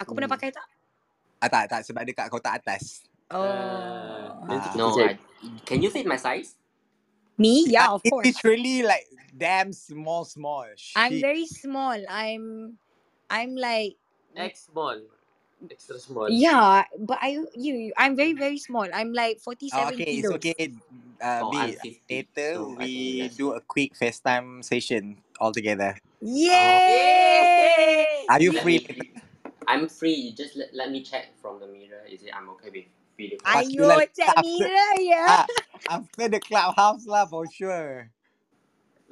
Aku pernah Hmm. pakai tak? Ah tak tak sebab dia kat kotak atas. Oh. Kita no. I, can you fit my size? Me? Yeah, Ah, of course. is really like damn small small. I'm Shit. very small. I'm I'm like X small. Extra small. yeah, but I you I'm very very small. I'm like 47 Oh, okay, it's kilos. okay. Uh, Oh, B, I'm 50, later so we do a quick FaceTime session all together. Yay! Are you Let free? I'm free. Just let, let me check from the mirror. Is it I'm okay with video call? Fuck you lah. Ayo, cek After, mirror ya. ah, after the clubhouse lah for sure.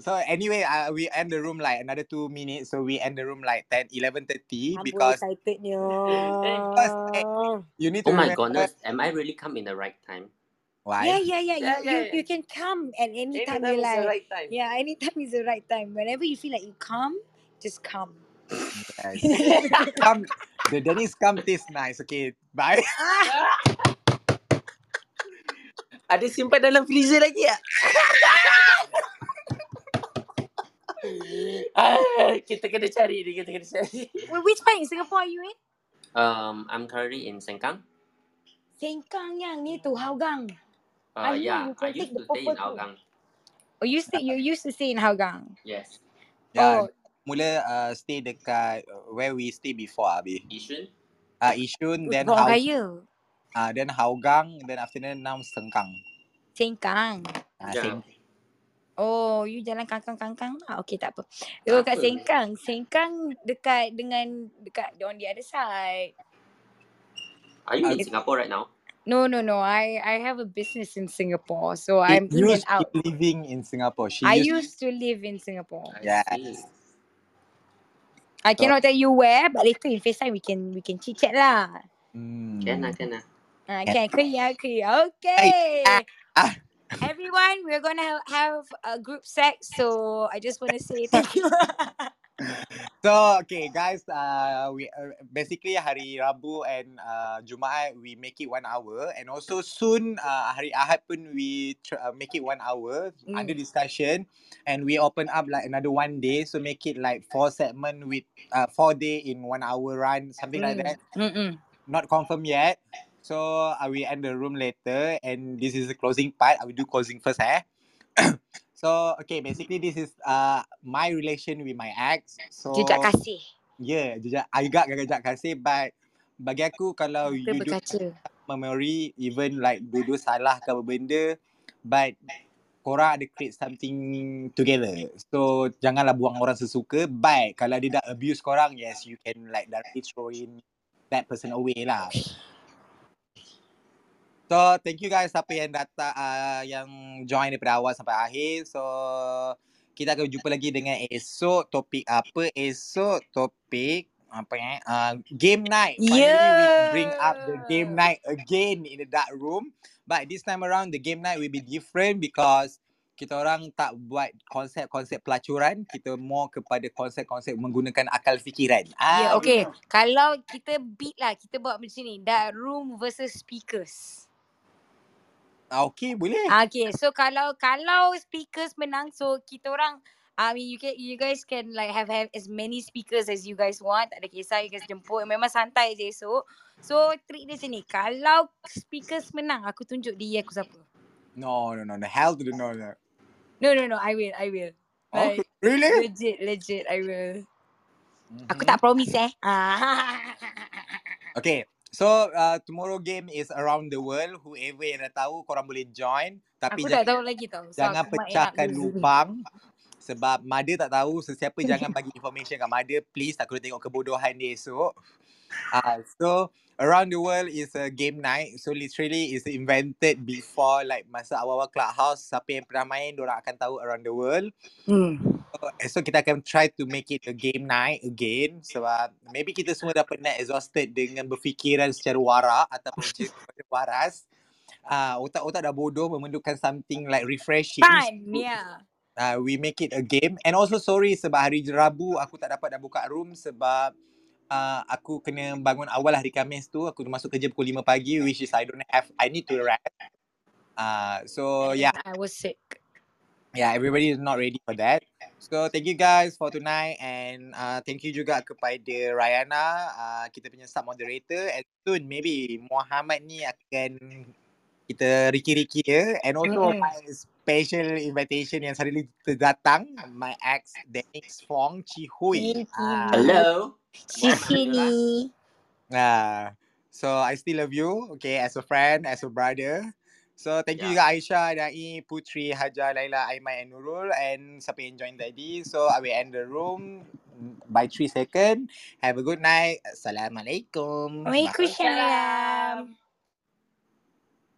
So anyway, uh, we end the room like another two minutes. So we end the room like 10, 11.30 Amboi because, excitednya. because eh, you need to Oh my remember goodness. Am I really come in the right time? Yeah, why. yeah, yeah. You, Yeah, you, yeah, you yeah. can come at any time Anytime you is the like. right time. Yeah, anytime is the right time. Whenever you feel like you come, just come. Yes. (laughs) Come, the Dennis come taste nice. Okay, bye. (laughs) Ada simpan dalam freezer lagi tak? (laughs) ah, kita kena cari ni, kita kena cari. wh- which part in Singapore are you in? Um, I'm currently in Sengkang. Sengkang yang ni tu, Hougang. Uh, I yeah, you I can used to stay in. Hougang. Oh, you stay, you used to stay in Hougang. Yes. Yeah, Oh, mula uh, stay dekat uh, where we stay before, Abi. Yishun. Uh, Yishun, then orang Hou, kaya. uh, then Hougang, then after that now Sengkang. Sengkang. Uh, Yeah. Seng, Oh, you jalan kangkang-kangkang lah. Okay, tak apa. Oh, kat? Sengkang. Sengkang dekat dengan, dekat on the other side. Are you Ah, in Singapore right now? No, no, no. I I have a business in Singapore. So She I'm in and used to out. be living in Singapore. She I used used to live in Singapore. I Yes. see. I cannot tell you where, but later in FaceTime we can we can chit chat lah. Hmm. Can lah, can lah. Ah, okay, can, can, can. Okay. Everyone, we're gonna ha-, have a group sex, so I just want to say thank you. (laughs) So okay guys, uh, we uh, basically hari Rabu and uh, Jumaat we make it one hour and also soon uh, hari Ahad pun we tr- uh, make it one hour under mm. discussion and we open up like another one day so make it like four segment with uh, four day in one hour run something like Mm. that. Mm-mm. Not confirmed yet. So uh, we end the room later and this is the closing part. I will do closing first eh. (coughs) so okay, basically this is uh my relation with my ex. Jejak So kasih. yeah, jejak agak jejak kasih but bagi aku kalau Mata you do berkaca. memory even like dua-dua salah ke apa benda but korang ada create something together. So janganlah buang orang sesuka but kalau dia dah abuse korang yes you can like directly throw in that person away lah. So thank you guys siapa yang datang uh, yang join daripada awal sampai akhir. So kita akan jumpa lagi dengan esok topik apa? Esok topik apa eh? Uh, game night. Finally we bring up the game Yeah. night again in the dark room. But this time around the game night will be different because kita orang tak buat konsep-konsep pelacuran, kita more kepada konsep-konsep menggunakan akal fikiran. Yeah, Ah, okay. betul. Kalau kita beat lah, kita buat macam ni. Dark room versus speakers. Ah, okay, boleh. Ah, Okay, so kalau kalau speakers menang, so kita orang, I mean you can you guys can like have have as many speakers as you guys want. Tak ada kisah, you guys jemput. Memang santai je esok. So trick dia sini. Kalau speakers menang, aku tunjuk dia aku siapa. No, no, no, no. Hell to the no, no. No, no, no. I will. I will. Oh, Like really? legit, legit. I will. Aku Mm-hmm. tak promise eh. Ah. (laughs) Okay. So uh, tomorrow game is around the world. Whoever yang dah tahu, korang boleh join. Tapi Aku tak jangan tahu lagi tau. So jangan pecahkan lubang. Sebab Mada tak tahu. Sesiapa (laughs) jangan bagi information kat Mada. Please, aku nak tengok kebodohan dia esok. Uh, so around the world is a game night. So literally is invented before like masa awal-awal clubhouse. Siapa yang pernah main, orang akan tahu around the world. Hmm. So, esok kita akan try to make it a game night again sebab maybe kita semua dah penat exhausted dengan berfikiran secara warak ataupun secara (laughs) waras. Ah, uh, otak-otak dah bodoh memerlukan something like refreshing. Fun, So, yeah. uh, we make it a game and also sorry sebab hari Rabu aku tak dapat dah buka room sebab uh, aku kena bangun awal hari Khamis tu aku masuk kerja pukul 5 pagi which is I don't have I need to rest. Uh, so yeah I was sick. yeah, everybody is not ready for that. So thank you guys for tonight and uh, thank you juga kepada Rayana, uh, kita punya sub moderator and soon maybe Muhammad ni akan kita riki-riki dia and also Mm-mm. my special invitation yang suddenly terdatang my ex Denix Fong Chi Hui. You. Ah, Hello. Si sini. ah. So I still love you, okay, as a friend, as a brother. So thank you Yeah. juga Aisyah, Nai, Putri, Hajar, Laila, Aiman and Nurul and siapa yang join tadi. So I will end the room by 3 second. Have a good night. Assalamualaikum. Bye. Waalaikumsalam.